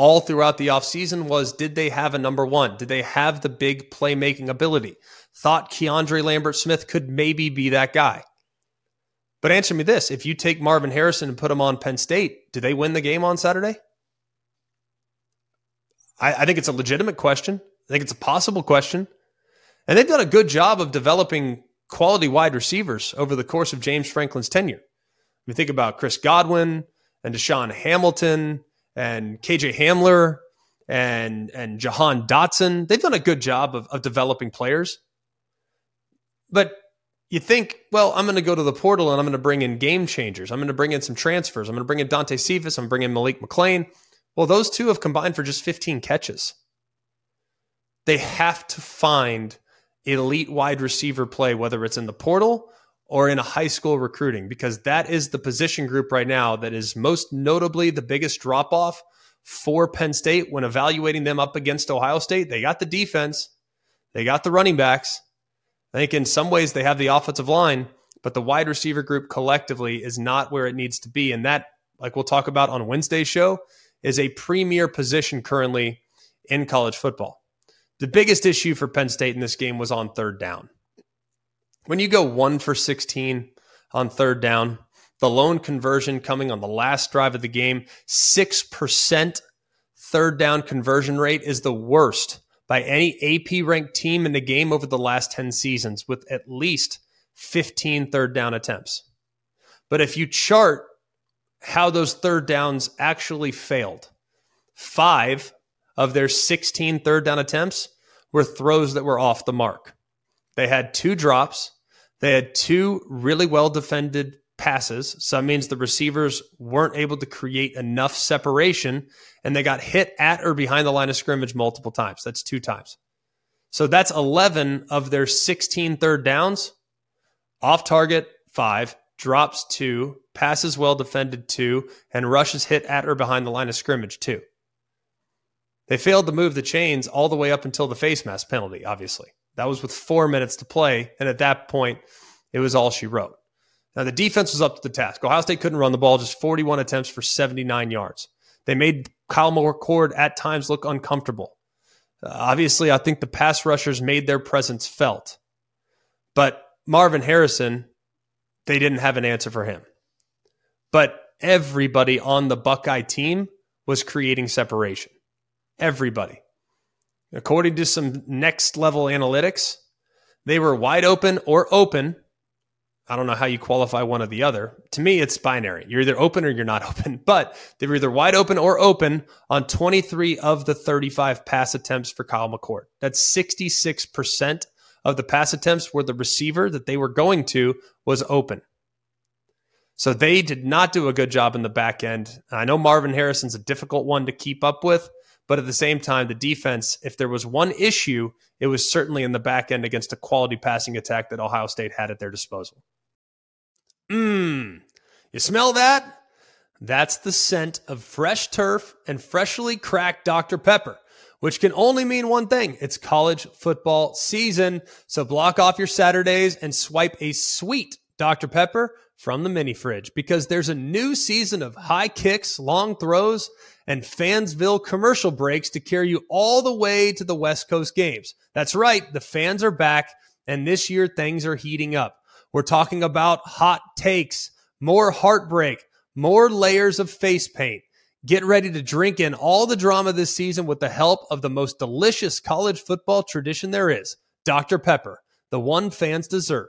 all throughout the offseason was did they have a number one? Did they have the big playmaking ability? Thought Keandre Lambert Smith could maybe be that guy. But answer me this if you take Marvin Harrison and put him on Penn State, do they win the game on Saturday? I, I think it's a legitimate question. I think it's a possible question. And they've done a good job of developing quality wide receivers over the course of James Franklin's tenure. We think about Chris Godwin and DaeSean Hamilton and KJ Hamler and and Jahan Dotson. They've done a good job of, of developing players. But you think, well, I'm going to go to the portal and I'm going to bring in game changers. I'm going to bring in some transfers. I'm going to bring in Dante Cephas. I'm bringing Malik McClain. Well, those two have combined for just 15 catches. They have to find elite wide receiver play, whether it's in the portal or in a high school recruiting, because that is the position group right now that is most notably the biggest drop off for Penn State when evaluating them up against Ohio State. They got the defense, they got the running backs. I think in some ways they have the offensive line, but the wide receiver group collectively is not where it needs to be. And that, like we'll talk about on Wednesday's show, is a premier position currently in college football. The biggest issue for Penn State in this game was on third down. When you go one for 16 on third down, the lone conversion coming on the last drive of the game, 6% third down conversion rate is the worst by any AP ranked team in the game over the last 10 seasons with at least 15 third down attempts. But if you chart how those third downs actually failed, five of their 16 third down attempts were throws that were off the mark. They had two drops. They had two really well defended passes. So that means the receivers weren't able to create enough separation and they got hit at or behind the line of scrimmage multiple times. That's two times. So that's 11 of their 16 third downs. Off target, five, drops two, passes well defended two, and rushes hit at or behind the line of scrimmage two. They failed to move the chains all the way up until the face mask penalty, obviously. That was with four minutes to play. And at that point, it was all she wrote. Now, the defense was up to the task. Ohio State couldn't run the ball, just 41 attempts for 79 yards. They made Kyle McCord at times look uncomfortable. Uh, obviously, I think the pass rushers made their presence felt. But Marvin Harrison, they didn't have an answer for him. But everybody on the Buckeye team was creating separation. Everybody. According to some next level analytics, they were wide open or open I don't know how you qualify one or the other. To me, it's binary. You're either open or you're not (laughs) open, but they were either wide open or open on 23 of the 35 pass attempts for Kyle McCord. That's 66% of the pass attempts where the receiver that they were going to was open. So they did not do a good job in the back end. I know Marvin Harrison's a difficult one to keep up with, but at the same time, the defense, if there was one issue, it was certainly in the back end against a quality passing attack that Ohio State had at their disposal. Mmm, you smell that? That's the scent of fresh turf and freshly cracked Dr. Pepper, which can only mean one thing it's college football season. So block off your Saturdays and swipe a sweet Dr. Pepper from the mini fridge because there's a new season of high kicks, long throws, and Fansville commercial breaks to carry you all the way to the West Coast games. That's right, the fans are back, and this year things are heating up. We're talking about hot takes, more heartbreak, more layers of face paint. Get ready to drink in all the drama this season with the help of the most delicious college football tradition there is Dr. Pepper, the one fans deserve.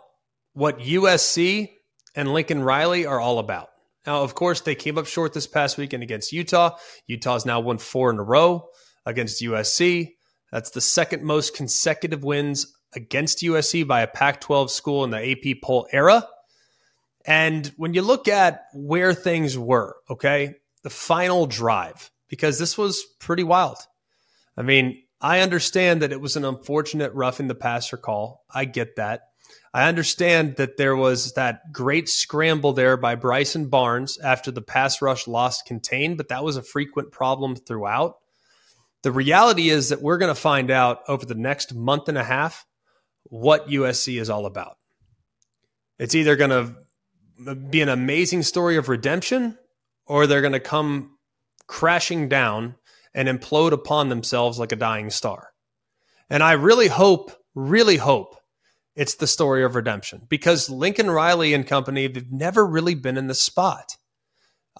what USC and Lincoln Riley are all about. Now, of course, they came up short this past weekend against Utah. Utah's now won four in a row against USC. That's the second most consecutive wins against USC by a Pac 12 school in the AP poll era. And when you look at where things were, okay, the final drive, because this was pretty wild. I mean, I understand that it was an unfortunate roughing the passer call. I get that. I understand that there was that great scramble there by Bryson Barnes after the pass rush lost contained, but that was a frequent problem throughout. The reality is that we're going to find out over the next month and a half what USC is all about. It's either going to be an amazing story of redemption or they're going to come crashing down and implode upon themselves like a dying star. And I really hope, really hope it's the story of redemption because Lincoln Riley and company, they've never really been in the spot.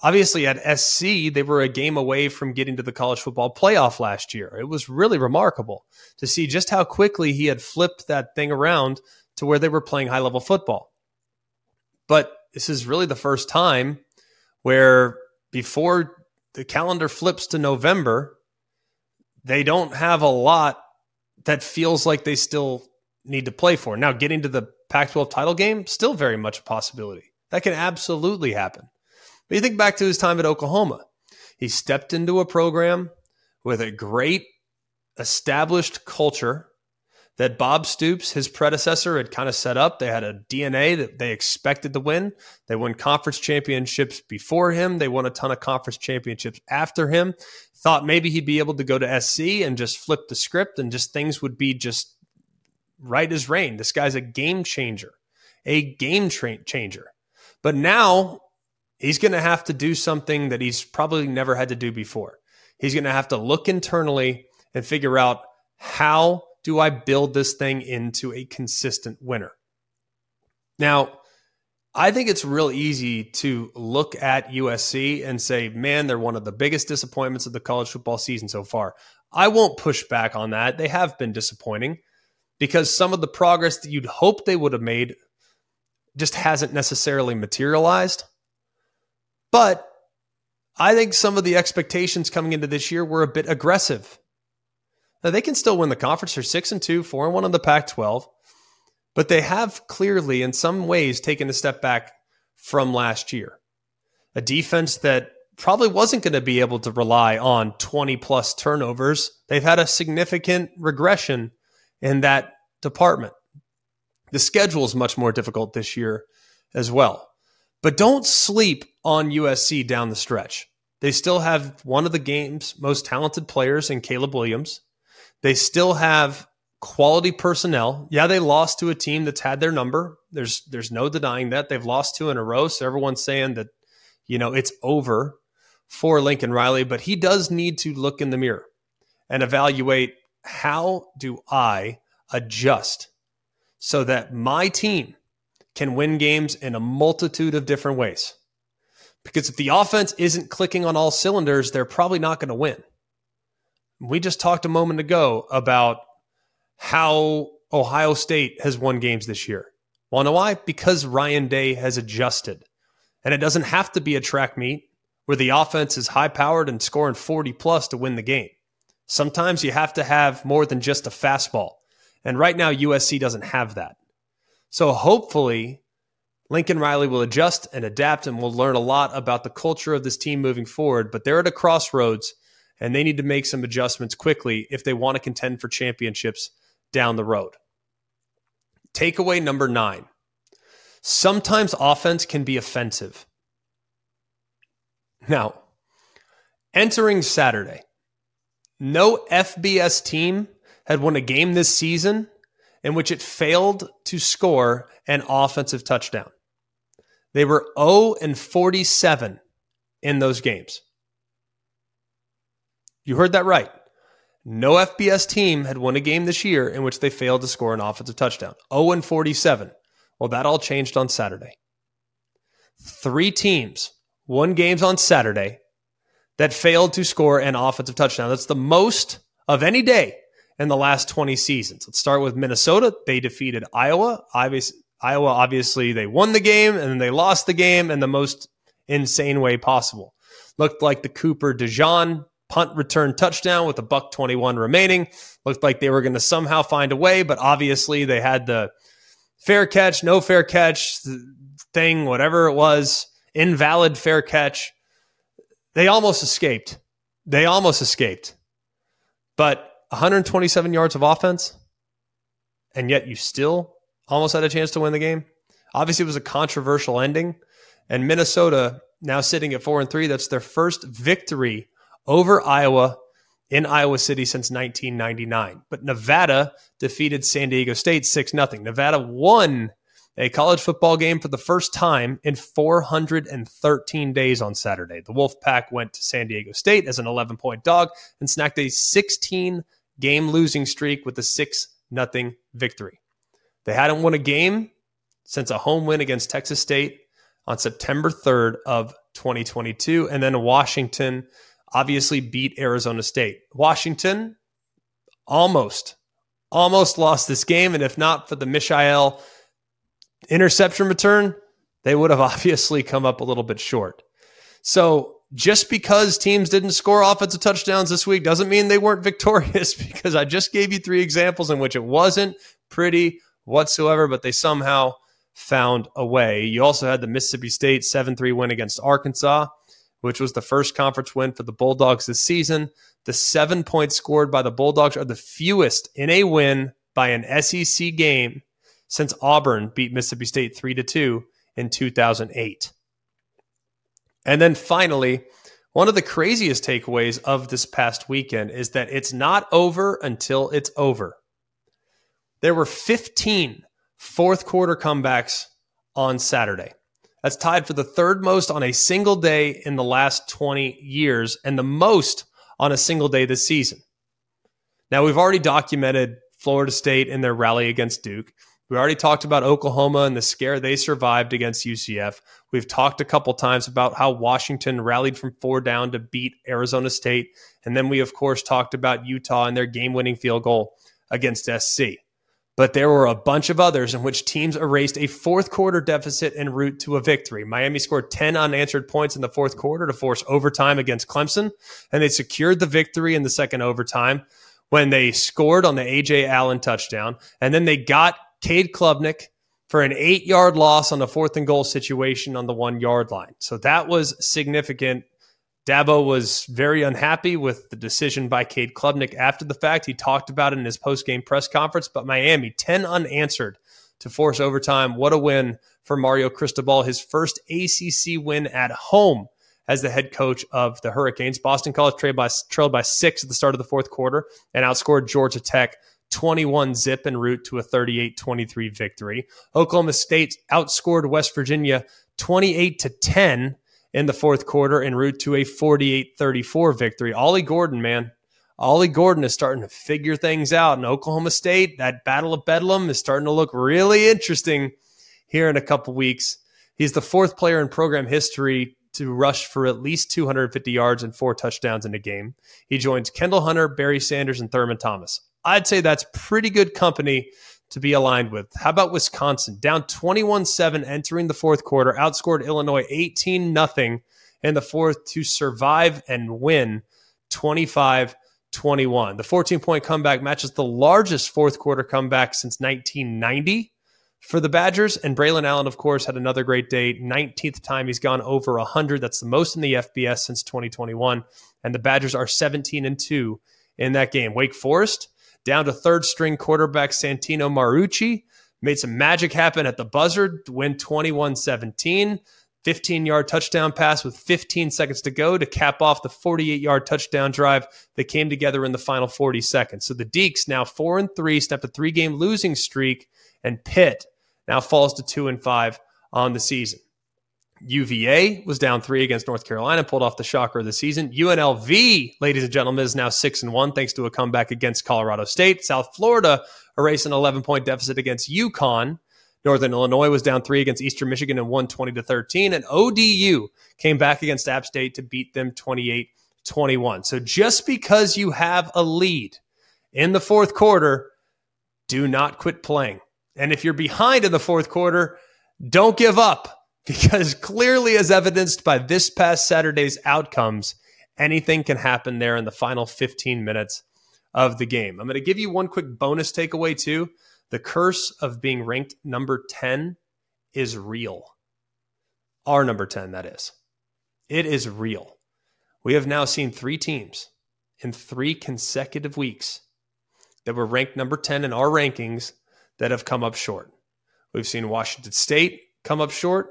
Obviously, at SC, they were a game away from getting to the college football playoff last year. It was really remarkable to see just how quickly he had flipped that thing around to where they were playing high level football. But this is really the first time where before the calendar flips to November, they don't have a lot that feels like they still need to play for. Now, getting to the Pac 12 title game, still very much a possibility. That can absolutely happen. But you think back to his time at Oklahoma, he stepped into a program with a great established culture that Bob Stoops, his predecessor, had kind of set up. They had a DNA that they expected to win. They won conference championships before him. They won a ton of conference championships after him. Thought maybe he'd be able to go to SC and just flip the script and just things would be just right as rain. This guy's a game changer, a game tra- changer. But now he's going to have to do something that he's probably never had to do before. He's going to have to look internally and figure out how do I build this thing into a consistent winner? Now, I think it's real easy to look at USC and say, man, they're one of the biggest disappointments of the college football season so far. I won't push back on that. They have been disappointing because some of the progress that you'd hope they would have made just hasn't necessarily materialized. But I think some of the expectations coming into this year were a bit aggressive. Now, they can still win the conference. They're six and two, four and one on the Pac-12, but they have clearly, in some ways, taken a step back from last year. A defense that probably wasn't going to be able to rely on 20 plus turnovers. They've had a significant regression in that department. The schedule is much more difficult this year as well. But don't sleep on USC down the stretch. They still have one of the game's most talented players in Caleb Williams. They still have quality personnel. Yeah, they lost to a team that's had their number. There's there's no denying that. They've lost two in a row. So everyone's saying that, you know, it's over for Lincoln Riley, but he does need to look in the mirror and evaluate how do I adjust so that my team can win games in a multitude of different ways. Because if the offense isn't clicking on all cylinders, they're probably not going to win. We just talked a moment ago about how Ohio State has won games this year. Want to know why? Because Ryan Day has adjusted. And it doesn't have to be a track meet where the offense is high powered and scoring 40 plus to win the game. Sometimes you have to have more than just a fastball. And right now, USC doesn't have that. So hopefully, Lincoln Riley will adjust and adapt and we'll learn a lot about the culture of this team moving forward. But they're at a crossroads and they need to make some adjustments quickly if they want to contend for championships down the road. Takeaway number nine sometimes offense can be offensive. Now, entering Saturday, no FBS team had won a game this season in which it failed to score an offensive touchdown. They were 0 and 47 in those games. You heard that right. No FBS team had won a game this year in which they failed to score an offensive touchdown. 0 and 47. Well, that all changed on Saturday. Three teams won games on Saturday that failed to score an offensive touchdown. That's the most of any day in the last 20 seasons. Let's start with Minnesota. They defeated Iowa. Iowa, obviously, they won the game and then they lost the game in the most insane way possible. Looked like the Cooper DeJean punt return touchdown with a buck 21 remaining. Looked like they were going to somehow find a way, but obviously they had the fair catch, no fair catch thing, whatever it was, invalid fair catch. They almost escaped. They almost escaped. But 127 yards of offense, and yet you still almost had a chance to win the game. Obviously, it was a controversial ending, and Minnesota now sitting at four and three. That's their first victory over Iowa in Iowa City since 1999. But Nevada defeated San Diego State 6 0. Nevada won a college football game for the first time in 413 days on Saturday. The Wolfpack went to San Diego State as an 11 point dog and snacked a 16 game losing streak with a 6 0 victory. They hadn't won a game since a home win against Texas State on September 3rd of 2022 and then Washington obviously beat Arizona State. Washington almost almost lost this game and if not for the Michael interception return, they would have (laughs) obviously come up a little bit short. So just because teams didn't score offensive touchdowns this week doesn't mean they weren't (laughs) victorious because I just gave you three examples in which it wasn't pretty whatsoever, but they somehow found a way. You also had the Mississippi State 7 3 win against Arkansas, which was the first conference win for the Bulldogs this season. The seven points scored by the Bulldogs are the fewest in a win by an SEC game since Auburn beat Mississippi State 3 to 2 in 2008. And then finally, one of the craziest takeaways of this past weekend is that it's not over until it's over. There were 15 fourth quarter comebacks on Saturday. That's tied for the third most on a single day in the last 20 years and the most on a single day this season. Now, we've already documented Florida State in their rally against Duke. We already talked about Oklahoma and the scare they survived against UCF. We've talked a couple times about how Washington rallied from four down to beat Arizona State. And then we, of course, talked about Utah and their game winning field goal against SC. But there were a bunch of others in which teams erased a fourth quarter deficit en route to a victory. Miami scored 10 unanswered points in the fourth quarter to force overtime against Clemson, and they secured the victory in the second overtime when they scored on the AJ Allen touchdown. And then they got Cade Klubnik for an eight yard loss on the fourth and goal situation on the one yard line. So that was significant Dabo was very unhappy with the decision by Cade Klubnik after the fact. He talked about it in his post-game press conference, but Miami 10 unanswered to force overtime. What a win for Mario Cristobal, his first ACC win at home as the head coach of the Hurricanes. Boston College trailed by, trailed by six at the start of the fourth quarter and outscored Georgia Tech 21 zip en route to a 38 23 victory. Oklahoma State outscored West Virginia 28 to 10 in the fourth quarter en route to a 48 34 victory. Ollie Gordon, man. Ollie Gordon is starting to figure things out in Oklahoma State. That Battle of Bedlam is starting to look really interesting here in a couple weeks. He's the fourth player in program history to rush for at least 250 yards and four touchdowns in a game. He joins Kendall Hunter, Barry Sanders, and Thurman Thomas. I'd say that's pretty good company to be aligned with. How about Wisconsin? Down 21 7 entering the fourth quarter, outscored Illinois 18 0 in the fourth to survive and win 25 21. The 14 point comeback matches the largest fourth quarter comeback since 1990 for the Badgers. And Braylon Allen, of course, had another great day. 19th time he's gone over 100. That's the most in the FBS since 2021. And the Badgers are 17 and 2 in that game. Wake Forest down to third string quarterback Santino Marucci. Made some magic happen at the buzzer to win 21 17. 15 yard touchdown pass with 15 seconds to go to cap off the 48 yard touchdown drive that came together in the final 40 seconds. So the Deacs now four and three, snapped a three game losing streak, and Pitt now falls to two and five on the season. UVA was down three against North Carolina, pulled off the shocker of the season. UNLV, ladies and gentlemen, is now six and one thanks to a comeback against Colorado State. South Florida erased an 11 point deficit against UConn. Northern Illinois was down three against Eastern Michigan and won 20 to 13. And ODU came back against App State to beat them 28 21. So just because you have a lead in the fourth quarter, do not quit playing. And if you're behind in the fourth quarter, don't give up because clearly, as evidenced by this past Saturday's outcomes, anything can happen there in the final 15 minutes of the game. I'm going to give you one quick bonus takeaway, too. The curse of being ranked number 10 is real. Our number 10, that is. It is real. We have now seen three teams in three consecutive weeks that were ranked number 10 in our rankings that have come up short. We've seen Washington State come up short.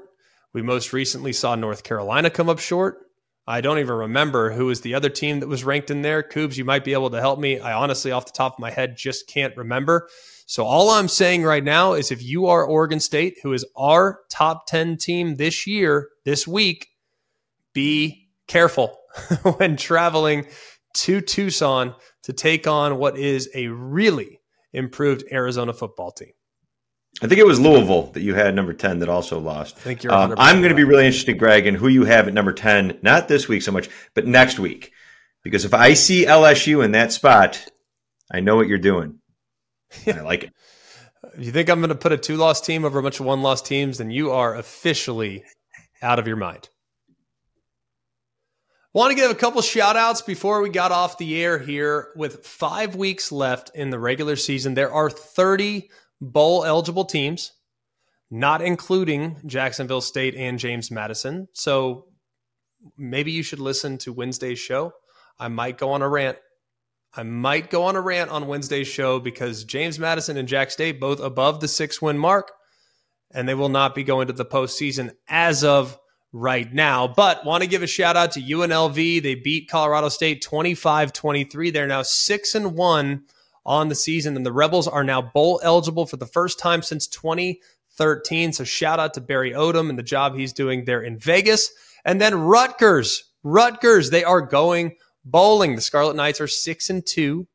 We most recently saw North Carolina come up short. I don't even remember who was the other team that was ranked in there. Coobs, you might be able to help me. I honestly, off the top of my head, just can't remember. So all I'm saying right now is if you are Oregon State, who is our top 10 team this year, this week, be careful (laughs) when traveling to Tucson to take on what is a really improved Arizona football team. I think it was Louisville that you had number 10 that also lost. I think you're um, I'm going to be really interested, Greg, in who you have at number 10, not this week so much, but next week. Because if I see LSU in that spot, I know what you're doing. (laughs) I like it. If you think I'm going to put a two loss team over a bunch of one loss teams, then you are officially out of your mind. Want to give a couple shout outs before we got off the air here. With five weeks left in the regular season, there are 30 bowl eligible teams, not including Jacksonville State and James Madison. So maybe you should listen to Wednesday's show. I might go on a rant. I might go on a rant on Wednesday's show because James Madison and Jack State both above the six win mark, and they will not be going to the postseason as of right now. But want to give a shout out to UNLV. They beat Colorado State 25 23. They're now six and one on the season. And the Rebels are now bowl eligible for the first time since 2013. So shout out to Barry Odom and the job he's doing there in Vegas. And then Rutgers, Rutgers, they are going bowling. The Scarlet Knights are six and two.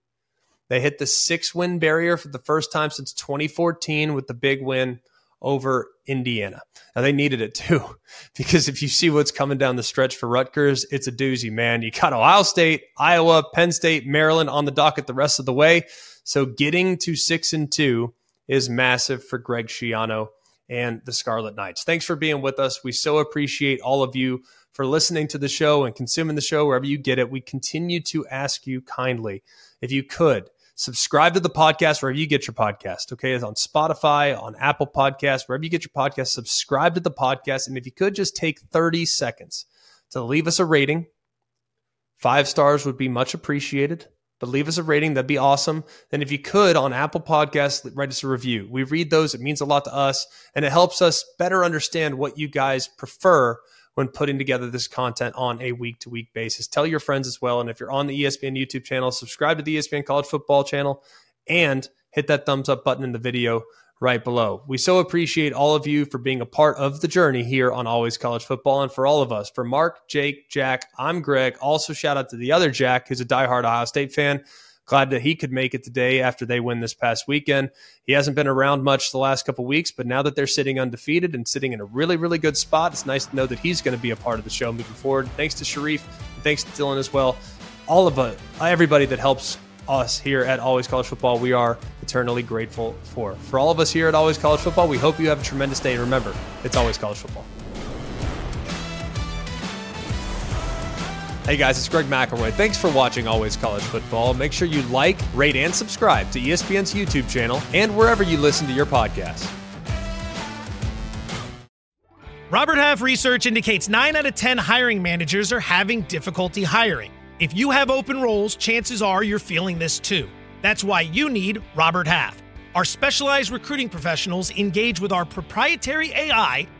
They hit the six win barrier for the first time since 2014 with the big win over Indiana. Now they needed it too, (laughs) because if you see what's coming down the stretch for Rutgers, it's a doozy, man. You got Ohio State, Iowa, Penn State, Maryland on the docket the rest of the way. So getting to six and two is massive for Greg Schiano and the Scarlet Knights. Thanks for being with us. We so appreciate all of you for listening to the show and consuming the show wherever you get it. We continue to ask you kindly, if you could, subscribe to the podcast wherever you get your podcast. Okay, it's on Spotify, on Apple Podcasts, wherever you get your podcast. Subscribe to the podcast, and if you could just take thirty seconds to leave us a rating, five stars would be much appreciated. But leave us a rating, that'd be awesome. And if you could on Apple Podcasts, write us a review. We read those, it means a lot to us, and it helps us better understand what you guys prefer when putting together this content on a week to week basis. Tell your friends as well. And if you're on the ESPN YouTube channel, subscribe to the ESPN College Football channel and hit that thumbs up button in the video right below. We so appreciate all of you for being a part of the journey here on Always College Football. And for all of us, for Mark, Jake, Jack, I'm Greg. Also, shout out to the other Jack, who's a diehard Ohio State fan. Glad that he could make it today after they win this past weekend. He hasn't been around much the last couple weeks, but now that they're sitting undefeated and sitting in a really, really good spot, it's nice to know that he's going to be a part of the show moving forward. Thanks to Sharif, thanks to Dylan as well. All of us, everybody that helps us here at Always College Football, we are eternally grateful for. For all of us here at Always College Football, we hope you have a tremendous day. And remember, it's always college football. Hey guys, it's Greg McElroy. Thanks for watching Always College Football. Make sure you like, rate, and subscribe to ESPN's YouTube channel and wherever you listen to your podcasts. Robert Half research indicates 9 out of 10 hiring managers are having difficulty hiring. If you have open roles, chances are you're feeling this too. That's why you need Robert Half. Our specialized recruiting professionals engage with our proprietary AI